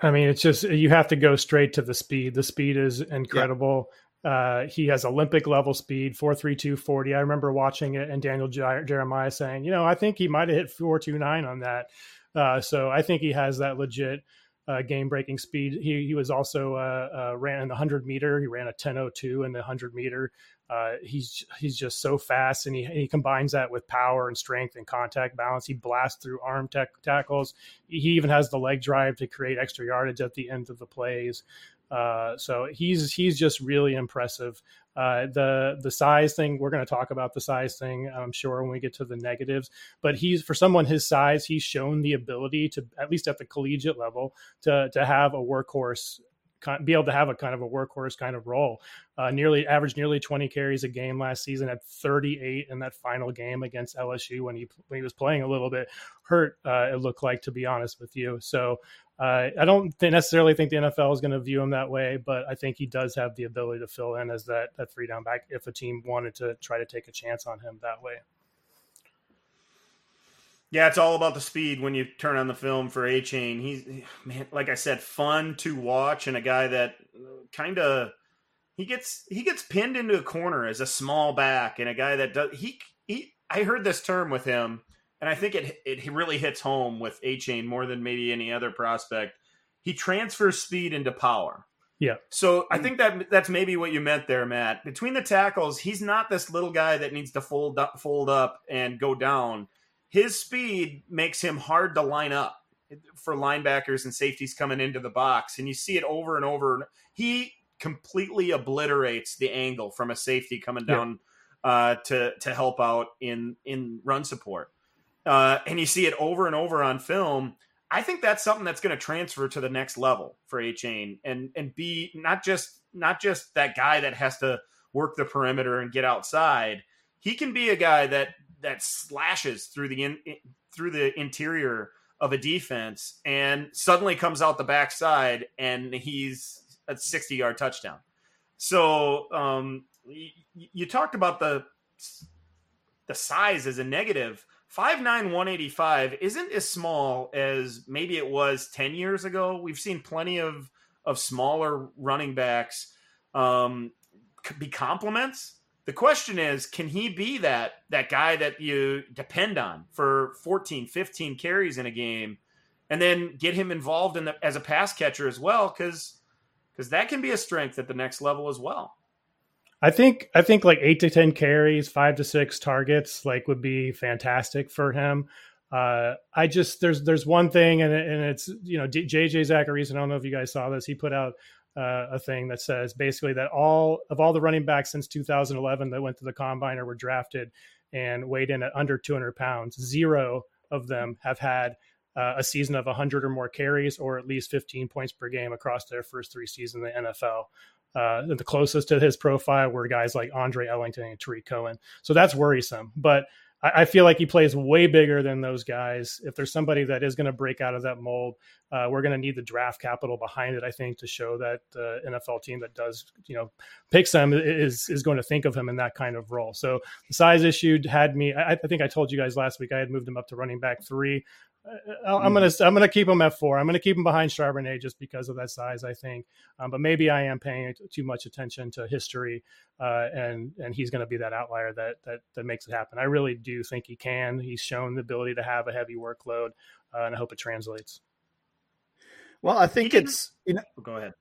I mean, it's just you have to go straight to the speed. The speed is incredible. Yeah. Uh, he has Olympic level speed, 432 40. I remember watching it and Daniel Jeremiah saying, you know, I think he might have hit 429 on that. Uh, so I think he has that legit uh, game breaking speed. He, he was also uh, uh, ran in the 100 meter. He ran a 1002 in the 100 meter. Uh, he's he's just so fast, and he, he combines that with power and strength and contact balance. He blasts through arm tech tackles. He even has the leg drive to create extra yardage at the end of the plays. Uh, so he's he's just really impressive. Uh, the the size thing we're going to talk about the size thing I'm sure when we get to the negatives. But he's for someone his size, he's shown the ability to at least at the collegiate level to to have a workhorse be able to have a kind of a workhorse kind of role. Uh, nearly averaged nearly 20 carries a game last season, at 38 in that final game against LSU when he when he was playing a little bit hurt. Uh, it looked like, to be honest with you. So uh, I don't necessarily think the NFL is going to view him that way, but I think he does have the ability to fill in as that that three down back if a team wanted to try to take a chance on him that way. Yeah, it's all about the speed when you turn on the film for Achane. He's man, like I said, fun to watch and a guy that kind of he gets he gets pinned into a corner as a small back and a guy that does he he I heard this term with him and I think it it really hits home with Achane more than maybe any other prospect. He transfers speed into power. Yeah. So I think that that's maybe what you meant there, Matt. Between the tackles, he's not this little guy that needs to fold up, fold up and go down his speed makes him hard to line up for linebackers and safeties coming into the box. And you see it over and over. He completely obliterates the angle from a safety coming down yeah. uh, to to help out in in run support. Uh, and you see it over and over on film. I think that's something that's going to transfer to the next level for Achane and and be not just not just that guy that has to work the perimeter and get outside. He can be a guy that that slashes through the in, through the interior of a defense and suddenly comes out the backside and he's a 60 yard touchdown. So um, you, you talked about the the size as a negative. 5'9", 185 isn't as small as maybe it was 10 years ago. We've seen plenty of, of smaller running backs um, be complements the question is, can he be that that guy that you depend on for 14, 15 carries in a game, and then get him involved in the, as a pass catcher as well? Because because that can be a strength at the next level as well. I think I think like eight to ten carries, five to six targets, like would be fantastic for him. Uh, I just there's there's one thing, and, and it's you know JJ Zachariason. I don't know if you guys saw this. He put out uh, a thing that says basically that all of all the running backs since 2011 that went to the combine or were drafted and weighed in at under 200 pounds, zero of them have had uh, a season of 100 or more carries or at least 15 points per game across their first three seasons in the NFL. Uh, the closest to his profile were guys like Andre Ellington and Tarik Cohen. So that's worrisome. But I, I, feel like he plays way bigger than those guys. If there's somebody that is going to break out of that mold, uh, we're going to need the draft capital behind it. I think to show that the NFL team that does you know picks him is is going to think of him in that kind of role. So the size issue had me. I, I think I told you guys last week I had moved him up to running back three. Uh, I'm gonna I'm gonna keep him at four. I'm gonna keep him behind Charbonnet just because of that size, I think. Um, but maybe I am paying too much attention to history, uh, and and he's gonna be that outlier that that that makes it happen. I really do think he can. He's shown the ability to have a heavy workload, uh, and I hope it translates. Well, I think it's you know. Oh, go ahead.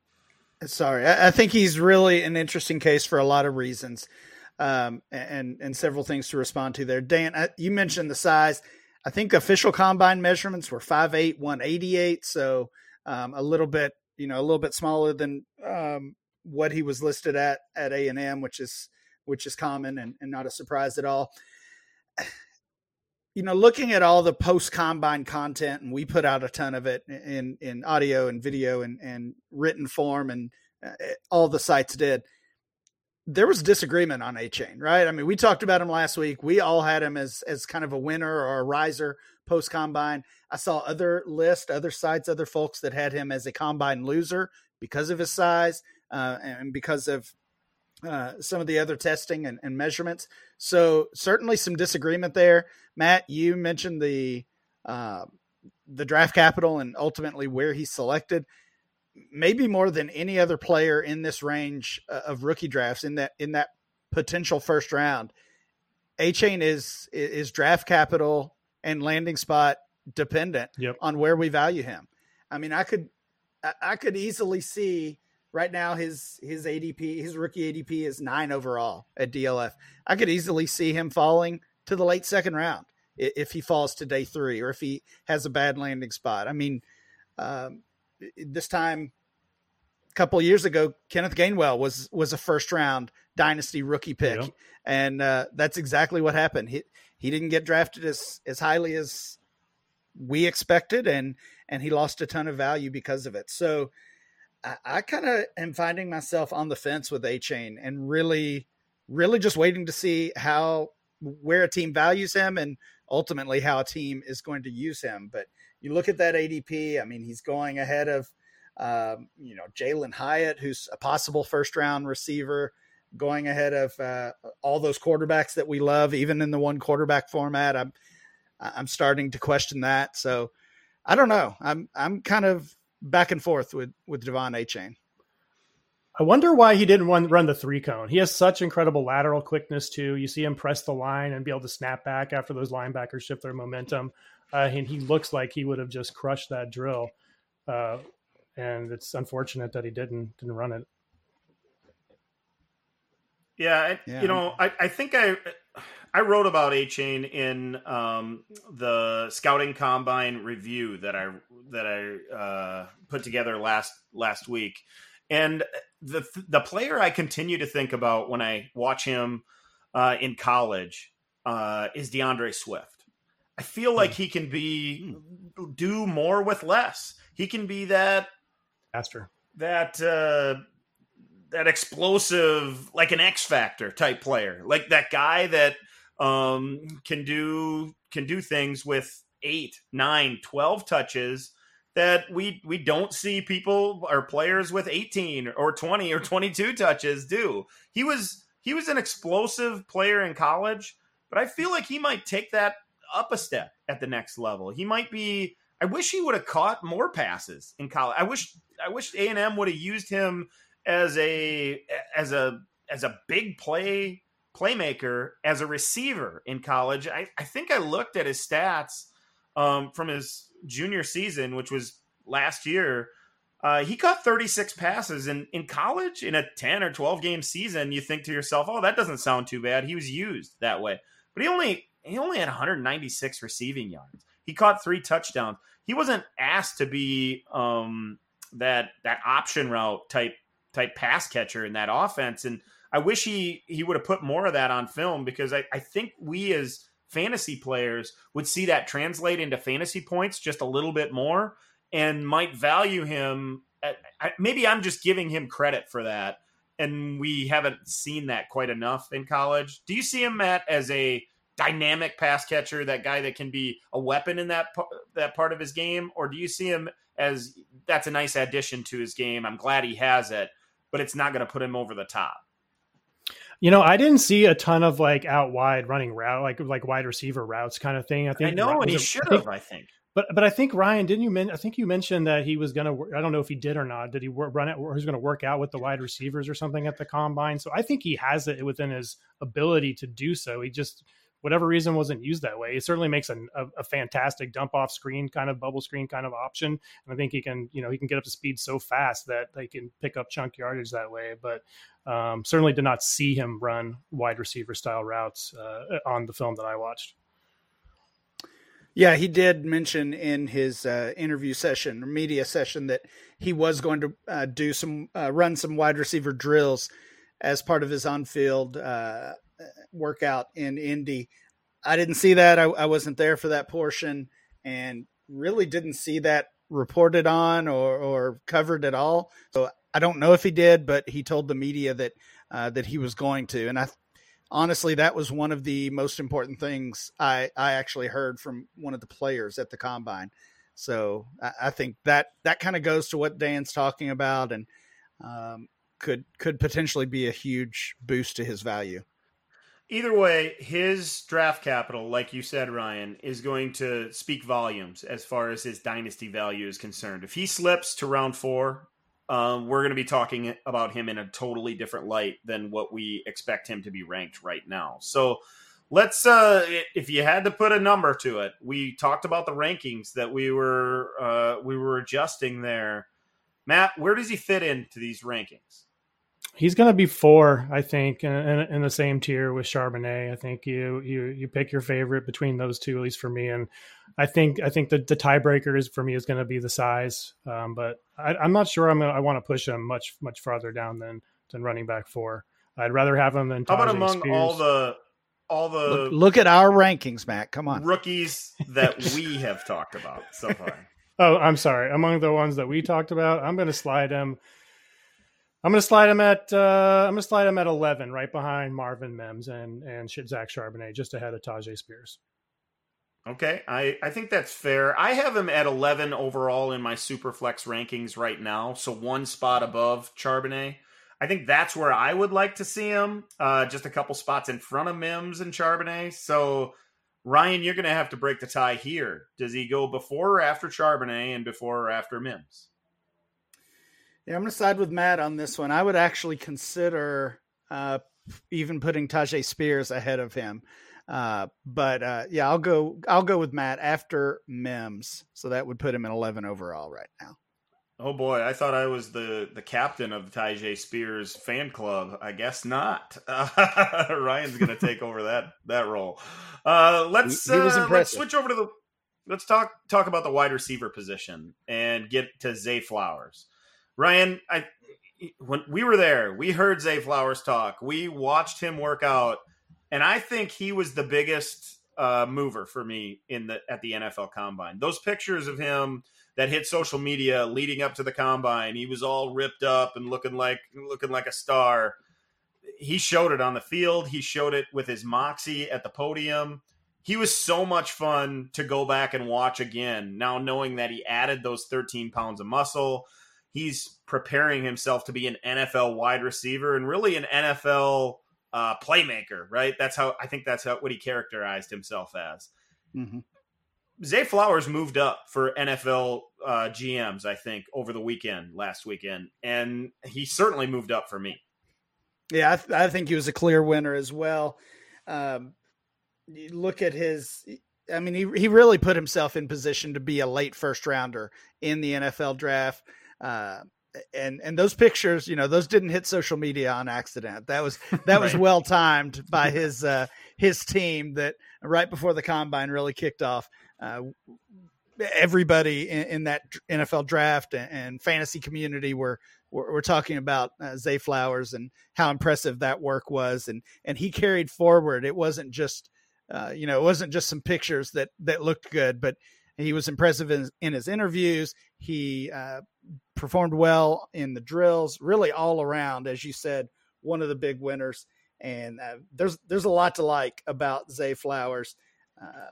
Sorry, I, I, think he's really an interesting case for a lot of reasons, um, and and several things to respond to there. Dan, I, you mentioned the size I think official combine measurements were 5'8", 188, so um, a little bit, you know, a little bit smaller than um, what he was listed at at A and M, which is which is common and, and not a surprise at all. You know, looking at all the post combine content, and we put out a ton of it in in audio and video and and written form, and uh, all the sites did there was disagreement on Achane, right? I mean, we talked about him last week. We all had him as as kind of a winner or a riser post combine. I saw other lists, other sites, other folks that had him as a combine loser because of his size uh, and because of uh, some of the other testing and, and, measurements. So certainly some disagreement there. Matt, you mentioned the uh, the draft capital and ultimately where he selected maybe more than any other player in this range uh, of rookie drafts in that in that potential first round. Achane is is draft capital and landing spot dependent yep. on where we value him. I mean, I could I could easily see right now his his ADP his rookie ADP is nine overall at DLF. I could easily see him falling to the late second round if he falls to day three or if he has a bad landing spot. I mean, um, this time a couple years ago, Kenneth Gainwell was was a first round dynasty rookie pick, and uh, that's exactly what happened. He he didn't get drafted as as highly as we expected, and and he lost a ton of value because of it. So I, I kind of am finding myself on the fence with Achane, and really, really just waiting to see how where a team values him, and ultimately how a team is going to use him. But you look at that ADP. I mean, he's going ahead of, um, you know, Jalin Hyatt, who's a possible first round receiver, going ahead of uh, all those quarterbacks that we love, even in the one quarterback format. I'm I'm starting to question that. So I don't know. I'm I'm kind of back and forth with with De'Von Achane. I wonder why he didn't run, run the three cone. He has such incredible lateral quickness too. You see him press the line and be able to snap back after those linebackers shift their momentum uh, and he looks like he would have just crushed that drill. Uh, and it's unfortunate that he didn't didn't run it. Yeah, yeah. you know, I, I think I I wrote about Achane in um, the scouting combine review that I that I uh, put together last last week, and the the player I continue to think about when I watch him uh, in college uh, is D'Andre Swift. I feel like he can be hmm. do more with less. He can be that faster, that uh, that explosive, like an X Factor type player, like that guy that um, can do can do things with eight, nine, 12 touches that we we don't see people or players with 18 or 20 or 22 touches do. He was he was an explosive player in college, but I feel like he might take that up a step at the next level. He might be. I wish he would have caught more passes in college. I wish. I wish A and M would have used him as a as a as a big play playmaker as a receiver in college. I, I think I looked at his stats um, from his junior season, which was last year. Uh, he caught 36 passes in, in college in a 10 or 12 game season. You think to yourself, oh, that doesn't sound too bad. He was used that way. But he only he only had 196 receiving yards. He caught three touchdowns. He wasn't asked to be um, that that option route type type pass catcher in that offense. And I wish he he would have put more of that on film because I, I think we as fantasy players would see that translate into fantasy points just a little bit more and might value him. At, maybe I'm just giving him credit for that and we haven't seen that quite enough in college. Do you see him, Matt, as a dynamic pass catcher, that guy that can be a weapon in that that part of his game, or do you see him as that's a nice addition to his game? I'm glad he has it, but it's not going to put him over the top. You know, I didn't see a ton of like out wide running route, like like wide receiver routes kind of thing. I think I know, and he should have. I think. But but I think Ryan, didn't you? Men- I think you mentioned that he was going to. I don't know if he did or not. Did he work, run it? Or he's going to work out with the wide receivers or something at the combine? So I think he has it within his ability to do so. He just whatever reason wasn't used that way. It certainly makes a, a, a, fantastic dump off screen kind of bubble screen kind of option. And I think he can, you know, he can get up to speed so fast that they can pick up chunk yardage that way. But um, certainly did not see him run wide receiver style routes uh, on the film that I watched. Yeah, he did mention in his uh, interview session, or media session, that he was going to uh, do some uh, run some wide receiver drills as part of his on-field uh, workout in Indy. I didn't see that. I, I, wasn't there for that portion, and really didn't see that reported on or, or covered at all. So I don't know if he did, but he told the media that uh, that he was going to, and I honestly that was one of the most important things I I actually heard from one of the players at the combine. So I, I think that that kind of goes to what Dan's talking about, and um, could could potentially be a huge boost to his value. Either way, his draft capital, like you said, Ryan, is going to speak volumes as far as his dynasty value is concerned. If he slips to round four, um, we're going to be talking about him in a totally different light than what we expect him to be ranked right now. So let's, uh, if you had to put a number to it, we talked about the rankings that we were uh, we were adjusting there. Matt, where does he fit into these rankings? He's going to be four, I think, in, in, in, the same tier with Charbonnet. I think you you you pick your favorite between those two, at least for me. And I think I think the, the tiebreaker is for me is going to be the size. Um, but I, am not sure I'm gonna, I want to push him much much farther down than than running back four. I'd rather have him than. How about among Spears. all the all the look, look, at our rankings, Matt? Come on, rookies that we have talked about so far. <laughs> oh, I'm sorry. Among the ones that we talked about, I'm going to slide him I'm gonna slide him at uh, I'm gonna slide him at 11, right behind Marvin Mims and and Zach Charbonnet, just ahead of Tyjae Spears. Okay, I I think that's fair. I have him at 11 overall in my Superflex rankings right now, so one spot above Charbonnet. I think that's where I would like to see him, uh, just a couple spots in front of Mims and Charbonnet. So, Ryan, you're going to have to break the tie here. Does he go before or after Charbonnet and before or after Mims? Yeah, I'm going to side with Matt on this one. I would actually consider uh, even putting Tyjae Spears ahead of him. Uh, but uh, yeah, I'll go. I'll go with Matt after Mims. So that would put him at 11 overall right now. Oh boy, I thought I was the the captain of Tyjae Spears fan club. I guess not. Uh, <laughs> Ryan's going <laughs> to take over that that role. Uh, let's uh, let's switch over to the let's talk talk about the wide receiver position and get to Zay Flowers. Ryan, I when we were there, we heard Zay Flowers talk. We watched him work out, and I think he was the biggest uh, mover for me in the at the NFL Combine. Those pictures of him that hit social media leading up to the combine, he was all ripped up and looking like looking like a star. He showed it on the field. He showed it with his moxie at the podium. He was so much fun to go back and watch again. Now knowing that he added those 13 pounds of muscle, he's preparing himself to be an NFL wide receiver and really an NFL uh, playmaker, right? That's how I think that's how, what he characterized himself as. Mm-hmm. Zay Flowers moved up for NFL uh, GMs, I think, over the weekend, last weekend, and he certainly moved up for me. Yeah, I, th- I think he was a clear winner as well. Um, look at his I mean, he he really put himself in position to be a late first rounder in the NFL draft. Uh, and and those pictures, you know, those didn't hit social media on accident. That was <laughs> that right. was well timed by his uh, his team. That right before the combine really kicked off, uh, everybody in, in, that NFL draft and, and fantasy community were, were, were talking about uh, Zay Flowers and how impressive that work was, and and he carried forward. It wasn't just uh, you know, it wasn't just some pictures that that looked good, but he was impressive in, in his interviews. He uh, performed well in the drills, really all around, as you said, one of the big winners. And uh, there's there's a lot to like about Zay Flowers. Uh,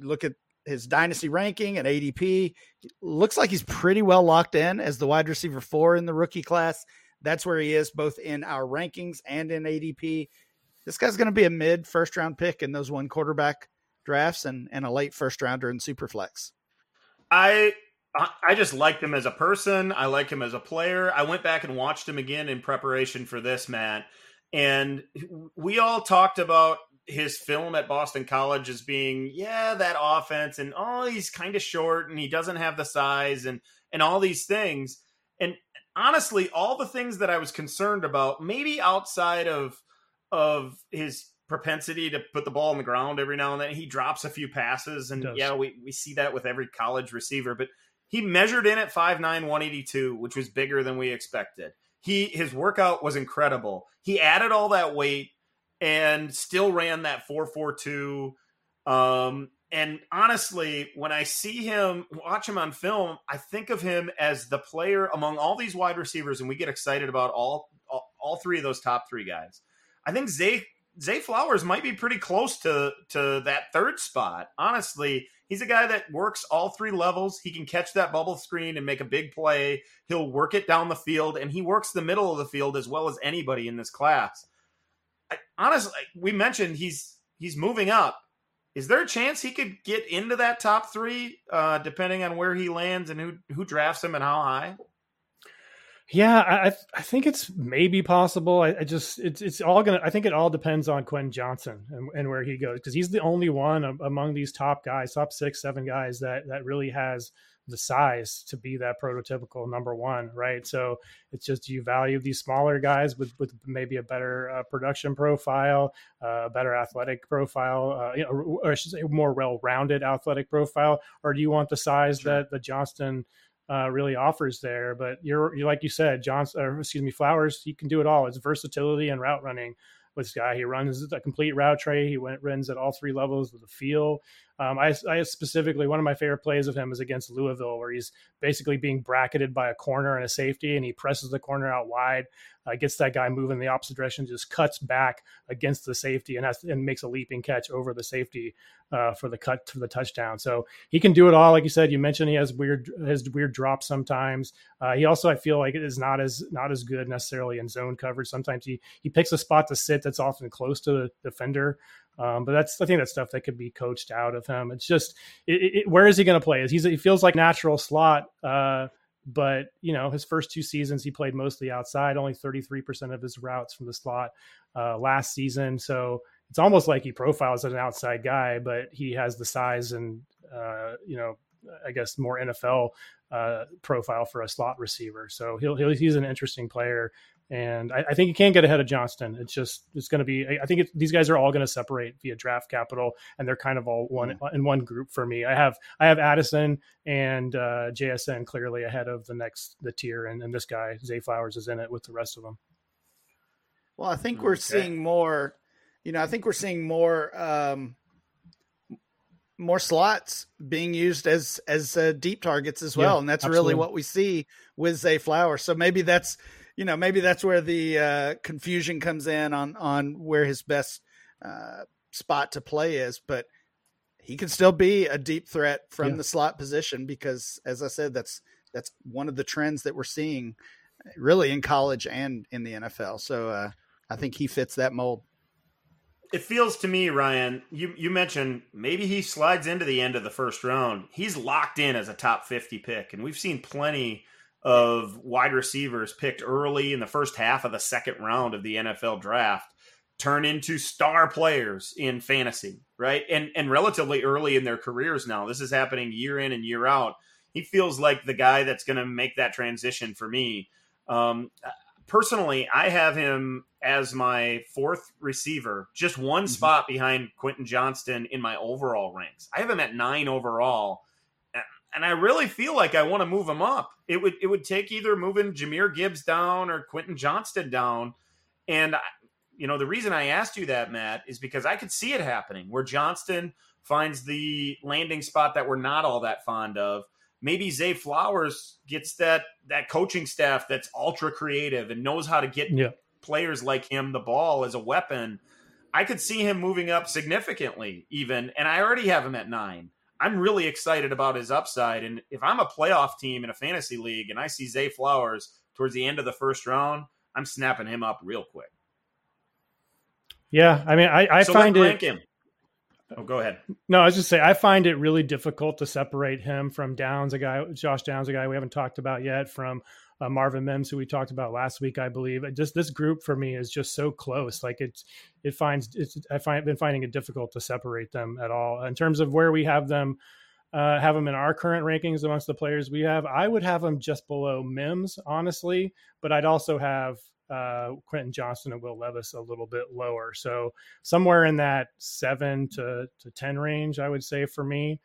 look at his dynasty ranking and ADP. Looks like he's pretty well locked in as the wide receiver four in the rookie class. That's where he is both in our rankings and in ADP. This guy's going to be a mid first round pick in those one quarterback drafts and, and a late first rounder in Superflex. I I just liked him as a person. I like him as a player. I went back and watched him again in preparation for this, Matt. And we all talked about his film at Boston College as being, yeah, that offense, and oh, he's kind of short and he doesn't have the size and and all these things. And honestly, all the things that I was concerned about, maybe outside of of his propensity to put the ball on the ground every now and then, he drops a few passes, and yeah, we we see that with every college receiver, but he measured in at 5'9", 182, which was bigger than we expected. He his workout was incredible. He added all that weight and still ran that 442 um and honestly when i see him watch him on film i think of him as the player among all these wide receivers and we get excited about all all, all three of those top three guys i think zay zay flowers might be pretty close to to that third spot honestly he's a guy that works all three levels he can catch that bubble screen and make a big play he'll work it down the field and he works the middle of the field as well as anybody in this class I, honestly, we mentioned he's he's moving up. Is there a chance he could get into that top three, uh, depending on where he lands and who who drafts him and how high? Yeah, I I think it's maybe possible. I, I, just it's it's all gonna. I think it all depends on Quentin Johnston and, and where he goes because he's the only one among these top guys, top six, seven guys that that really has the size to be that prototypical number one, right? So it's just you value these smaller guys with with maybe a better uh, production profile, uh, a better athletic profile, uh, you know, or I should say more well-rounded athletic profile, or do you want the size sure. that the Johnston uh, really offers there? But you're, you like you said, Johnston, or excuse me, Flowers, he can do it all. It's versatility and route running with this guy. He runs a complete route tree. He went, runs at all three levels of the field. Um, I, I, specifically one of my favorite plays of him is against Louisville, where he's basically being bracketed by a corner and a safety, and he presses the corner out wide, uh, gets that guy moving the opposite direction, just cuts back against the safety, and has, and makes a leaping catch over the safety uh, for the cut to the touchdown. So he can do it all. Like you said, you mentioned he has weird his weird drops sometimes. Uh, he also I feel like is not as not as good necessarily in zone coverage. Sometimes he he picks a spot to sit that's often close to the defender. Um, but that's I think that's stuff that could be coached out of him. It's just it, it, where is he going to play? Is he's he feels like natural slot, uh, but you know his first two seasons he played mostly outside, only thirty three percent of his routes from the slot uh, last season. So it's almost like he profiles as an outside guy, but he has the size and uh, you know I guess more NFL uh, profile for a slot receiver. So he'll, he'll he's an interesting player and I, I, think you can get ahead of Johnston. It's just it's going to be. I think it, these guys are all going to separate via draft capital, and they're kind of all one mm-hmm. in one group for me. I have I have Addison and uh, JSN clearly ahead of the next the tier, and, and this guy Zay Flowers is in it with the rest of them. Well, I think we're okay. seeing more. You know, I think we're seeing more um, more slots being used as as uh, deep targets as well, yeah, and that's absolutely. really what we see with Zay Flowers. So maybe that's you know maybe that's where the uh, confusion comes in on on where his best uh, spot to play is, but he can still be a deep threat from yeah. the slot position because, as I said, that's that's one of the trends that we're seeing really in college and in the NFL. So uh, I think he fits that mold. It feels to me, Ryan, you, you mentioned maybe he slides into the end of the first round. He's locked in as a top 50 pick, and we've seen plenty of wide receivers picked early in the first half of the second round of the NFL draft turn into star players in fantasy, right? And and relatively early in their careers now. This is happening year in and year out. He feels like the guy that's going to make that transition for me. Um, personally, I have him as my fourth receiver, just one mm-hmm. spot behind Quentin Johnston in my overall ranks. I have him at nine overall and I really feel like I want to move him up. It would it would take either moving Jahmyr Gibbs down or Quentin Johnston down. And you know the reason I asked you that, Matt, is because I could see it happening where Johnston finds the landing spot that we're not all that fond of. maybe Zay Flowers gets that that coaching staff that's ultra creative and knows how to get yeah. players like him the ball as a weapon. I could see him moving up significantly, even, and I already have him at nine. I'm really excited about his upside. And if I'm a playoff team in a fantasy league and I see Zay Flowers towards the end of the first round, I'm snapping him up real quick. Yeah, I mean, I, I so find it. Him. Oh, go ahead. No, I was just say I find it really difficult to separate him from Downs, a guy, Josh Downs, a guy we haven't talked about yet, from uh, Marvin Mims, who we talked about last week, I believe. Just this group for me is just so close. Like it's, it finds it's. I find been finding it difficult to separate them at all in terms of where we have them. Uh, have them in our current rankings amongst the players we have. I would have them just below Mims, honestly, but I'd also have uh, Quentin Johnston and Will Levis a little bit lower. So somewhere in that seven to, to 10 range, I would say for me.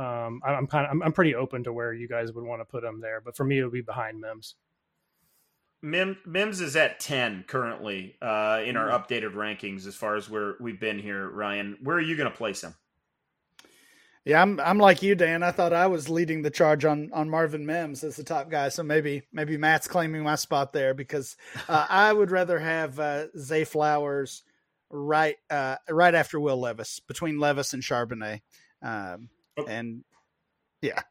Um, I'm kind of, I'm, I'm, pretty open to where you guys would want to put them there, but for me, it would be behind Mims. Mim, Mims is at 10 currently uh, in our mm. updated rankings as far as where we've been here, Ryan. Where are you going to place him? Yeah, I'm I'm like you, Dan. I thought I was leading the charge on on Marvin Mims as the top guy, so maybe maybe Matt's claiming my spot there because uh, <laughs> I would rather have uh, Zay Flowers right uh, right after Will Levis between Levis and Charbonnet, um. And yeah,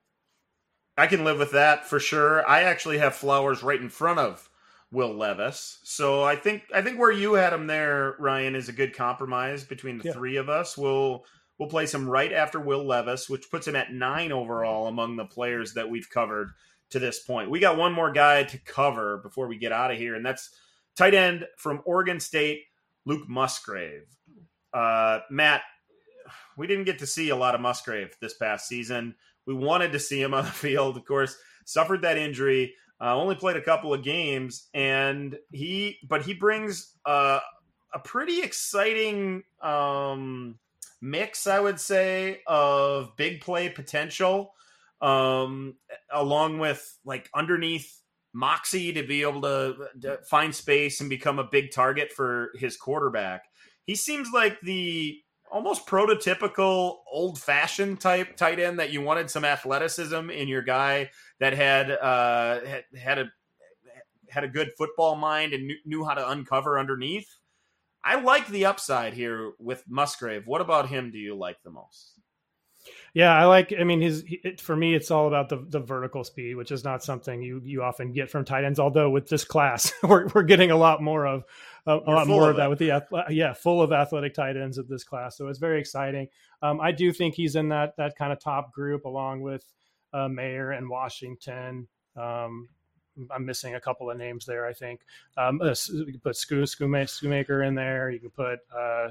I can live with that for sure. I actually have Flowers right in front of Will Levis, so I think I think where you had him there, Ryan, is a good compromise between the yeah. three of us. We'll We'll place him right after Will Levis, which puts him at nine overall among the players that we've covered to this point. We got one more guy to cover before we get out of here, and that's tight end from Oregon State, Luke Musgrave. Uh, Matt, we didn't get to see a lot of Musgrave this past season. We wanted to see him on the <laughs> field, of course, suffered that injury. Uh, only played a couple of games, and he, but he brings uh, a pretty exciting um, mix, I would say, of big play potential, um, along with like underneath moxie to be able to, to find space and become a big target for his quarterback. He seems like the almost prototypical old fashioned type tight end that you wanted some athleticism in your guy that had uh, had, had a had a good football mind and knew, knew how to uncover underneath. I like the upside here with Musgrave. What about him do you like the most? Yeah, I like. I mean, his it, for me, it's all about the the vertical speed, which is not something you you often get from tight ends. Although with this class, <laughs> we're we're getting a lot more of a, a lot more of, of that with the yeah, full of athletic tight ends of this class. So it's very exciting. Um, I do think he's in that that kind of top group along with uh, Mayer and Washington. Um, I'm missing a couple of names there. I think um, uh, you can put Schoonmaker in there. You can put uh,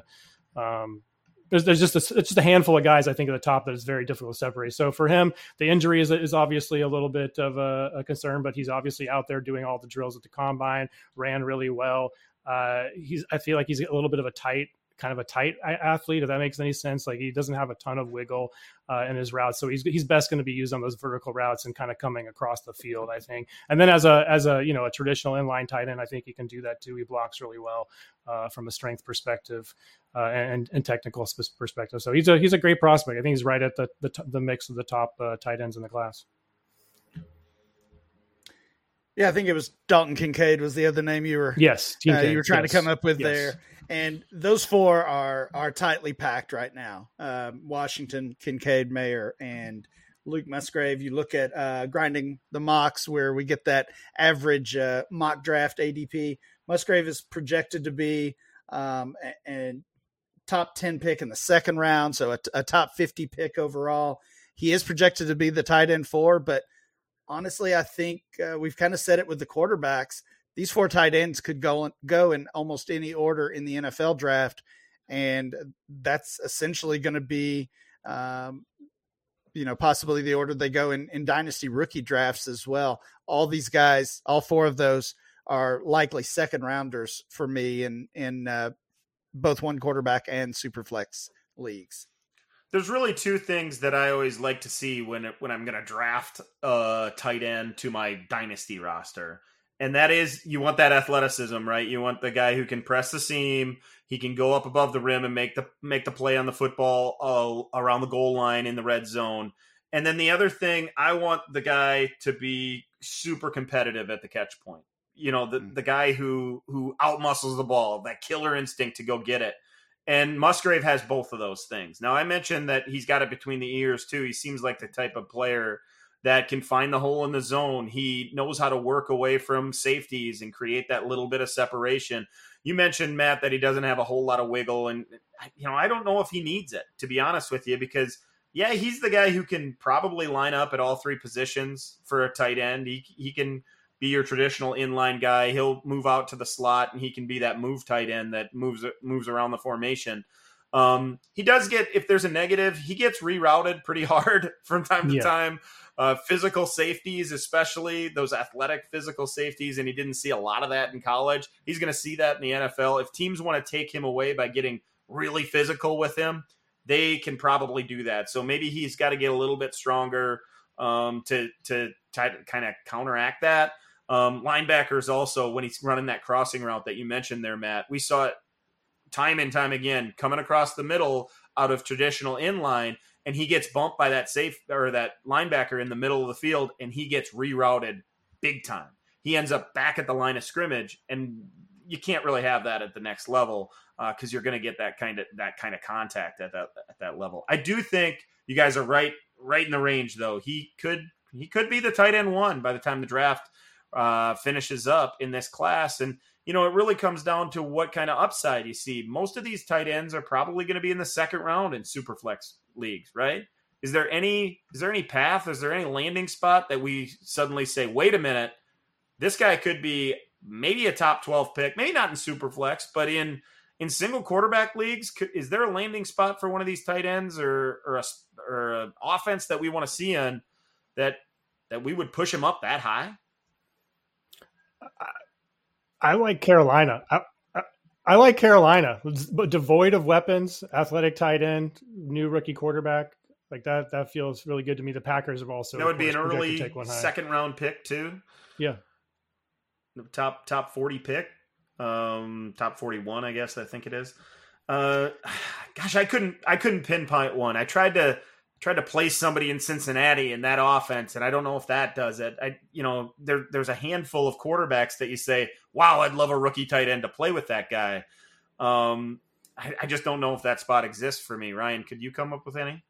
um, there's, there's just a, it's just a handful of guys I think at the top that is very difficult to separate. So for him, the injury is, is obviously a little bit of a, a concern, but he's obviously out there doing all the drills at the combine, ran really well. Uh, he's I feel like he's a little bit of a tight kind of a tight athlete, if that makes any sense. Like he doesn't have a ton of wiggle uh, in his routes, so he's he's best going to be used on those vertical routes and kind of coming across the field, I think. And then as a as a you know a traditional inline tight end, I think he can do that too. He blocks really well uh, from a strength perspective uh, and and technical perspective. So he's a he's a great prospect. I think he's right at the the, the mix of the top uh, tight ends in the class. Yeah, I think it was Dalton Kincaid was the other name you were. Yes, uh, you were trying yes. to come up with yes. there, and those four are are tightly packed right now. Um, Washington, Kincaid, Mayer, and Luke Musgrave. You look at uh, grinding the mocks where we get that average uh, mock draft ADP. Musgrave is projected to be um, a, top ten pick in the second round, so a, a top fifty pick overall. He is projected to be the tight end four, but honestly, I think uh, we've kind of said it with the quarterbacks. These four tight ends could go go in almost any order in the NFL draft, and that's essentially going to be, um, you know, possibly the order they go in in dynasty rookie drafts as well. All these guys, all four of those, are likely second rounders for me in in uh, both one quarterback and super flex leagues there's really two things that I always like to see when when I'm going to draft a tight end to my dynasty roster. And that is you want that athleticism, right? You want the guy who can press the seam, he can go up above the rim and make the make the play on the football uh, around the goal line in the red zone. And then the other thing, I want the guy to be super competitive at the catch point. You know, the, mm. the guy who who outmuscles the ball, that killer instinct to go get it. And Musgrave has both of those things. Now I mentioned that he's got it between the ears too. He seems like the type of player that can find the hole in the zone. He knows how to work away from safeties and create that little bit of separation. You mentioned Matt that he doesn't have a whole lot of wiggle, and you know I don't know if he needs it to be honest with you because yeah, he's the guy who can probably line up at all three positions for a tight end. He he can be your traditional inline guy. He'll move out to the slot and he can be that move tight end that moves moves around the formation. Um, he does get if there's a negative, he gets rerouted pretty <laughs> hard from time to yeah. time. Uh, physical safeties, especially those athletic physical safeties, and he didn't see a lot of that in college. He's going to see that in the NFL. If teams want to take him away by getting really physical with him, they can probably do that. So maybe he's got to get a little bit stronger um, to to to kind of counteract that. Um, linebackers also when he's running that crossing route that you mentioned there, Matt. We saw it time and time again coming across the middle out of traditional inline and he gets bumped by that safe or that linebacker in the middle of the field and he gets rerouted big time. He ends up back at the line of scrimmage and you can't really have that at the next level because uh, you're going to get that kind of that kind of contact at that at that level. I do think you guys are right right in the range though. He could he could be the tight end one by the time the draft uh, finishes up in this class and you know, it really comes down to what kind of upside you see. Most of these tight ends are probably going to be in the second round in superflex leagues, right? Is there any is there any path? Is there any landing spot that we suddenly say, wait a minute, this guy could be maybe a top 12 pick, maybe not in superflex, but in in single quarterback leagues, is there a landing spot for one of these tight ends or or a or an offense that we want to see in that that we would push him up that high? I like Carolina. I, I, I like Carolina, but devoid of weapons, athletic tight end, new rookie quarterback. Like that, that feels really good to me. The Packers have also that would be an early second round pick too. Yeah, top top forty pick, um, top forty one, I guess I think it is. Uh, <sighs> gosh, I couldn't I couldn't pinpoint one. I tried to tried to place somebody in Cincinnati in that offense, and I don't know if that does it. I, you know, there there's a handful of quarterbacks that you say, "Wow, I'd love a rookie tight end to play with that guy." Um, I, I just don't know if that spot exists for me. Ryan, could you come up with any?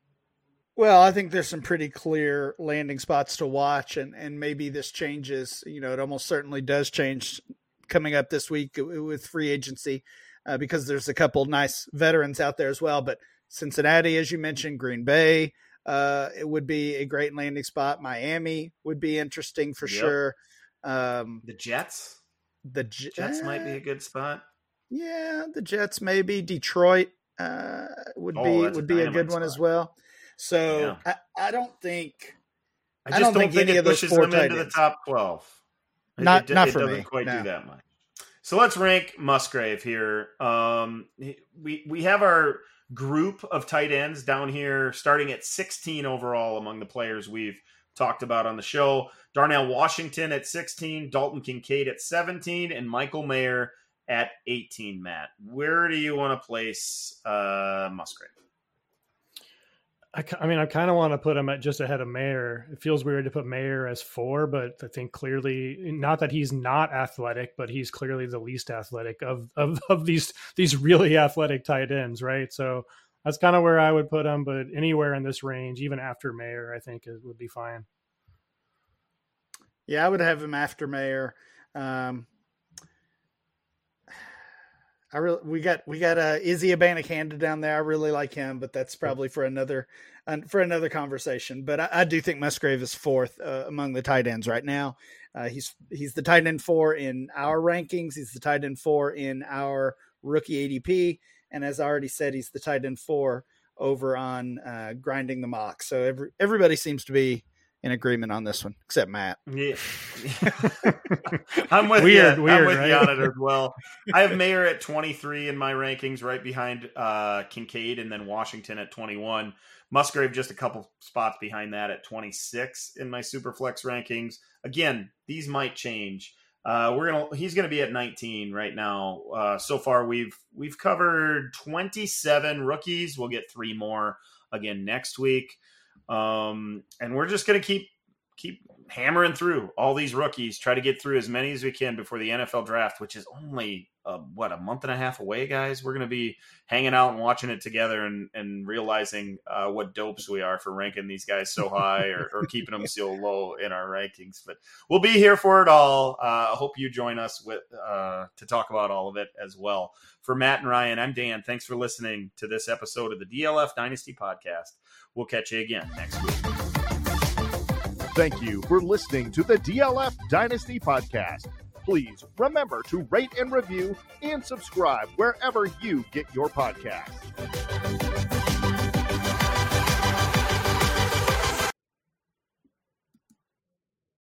Well, I think there's some pretty clear landing spots to watch, and and maybe this changes. You know, it almost certainly does change coming up this week with free agency uh, because there's a couple nice veterans out there as well, but Cincinnati, as you mentioned, Green Bay. Uh, it would be a great landing spot. Miami would be interesting for yep. sure. Um, the Jets. The J- Jets might be a good spot. Yeah, the Jets maybe. Detroit uh, would oh, be would be a good one as well. So yeah. I, I, don't think I, I don't, don't, think, think any of those four them into the top twelve. Not it, not it for doesn't me. Quite no. do that much. So let's rank Musgrave here. Um, we we have our group of tight ends down here, starting at 16 overall among the players we've talked about on the show. Darnell Washington at 16, Dalton Kincaid at 17, and Michael Mayer at 18. Matt, where do you want to place uh, Musgrave? I, I mean, I kind of want to put him at just ahead of Mayer. It feels weird to put Mayer as four, but I think clearly, not that he's not athletic, but he's clearly the least athletic of of, of these these really <laughs> athletic tight ends, right? So that's kind of where I would put him. But anywhere in this range, even after Mayer, I think it would be fine. Yeah, I would have him after Mayer. Um, <sighs> I really we got we got uh, Izzy Abanikanda down there. I really like him, but that's probably for another uh, for another conversation. But I, I do think Musgrave is fourth uh, among the tight ends right now. Uh, he's he's the tight end four in our rankings. He's the tight end four in our rookie ADP, and as I already said, he's the tight end four over on uh, grinding the mock. So every everybody seems to be in agreement on this one, except Matt. Yeah, <laughs> I'm with weird, you. Weird, I'm with right? you on it as well. <laughs> I have Mayer at 23 in my rankings, right behind uh, Kincaid, and then Washington at 21. Musgrave just a couple spots behind that at 26 in my Superflex rankings. Again, these might change. Uh, we're gonna he's gonna be at 19 right now. Uh, so far we've we've covered 27 rookies. We'll get three more again next week. Um, and we're just to keep keep hammering through all these rookies, try to get through as many as we can before the NFL draft, which is only uh, what a month and a half away, guys. We're going to be hanging out and watching it together and, and realizing uh, what dopes we are for ranking these guys so high or, or, <laughs> keeping them so low in our rankings. But we'll be here for it all. Uh, I hope you join us with uh, to talk about all of it as well. For Matt and Ryan, I'm Dan. Thanks for listening to this episode of the DLF Dynasty Podcast. We'll catch you again next week. Thank you for listening to the DLF Dynasty Podcast. Please remember to rate and review and subscribe wherever you get your podcasts.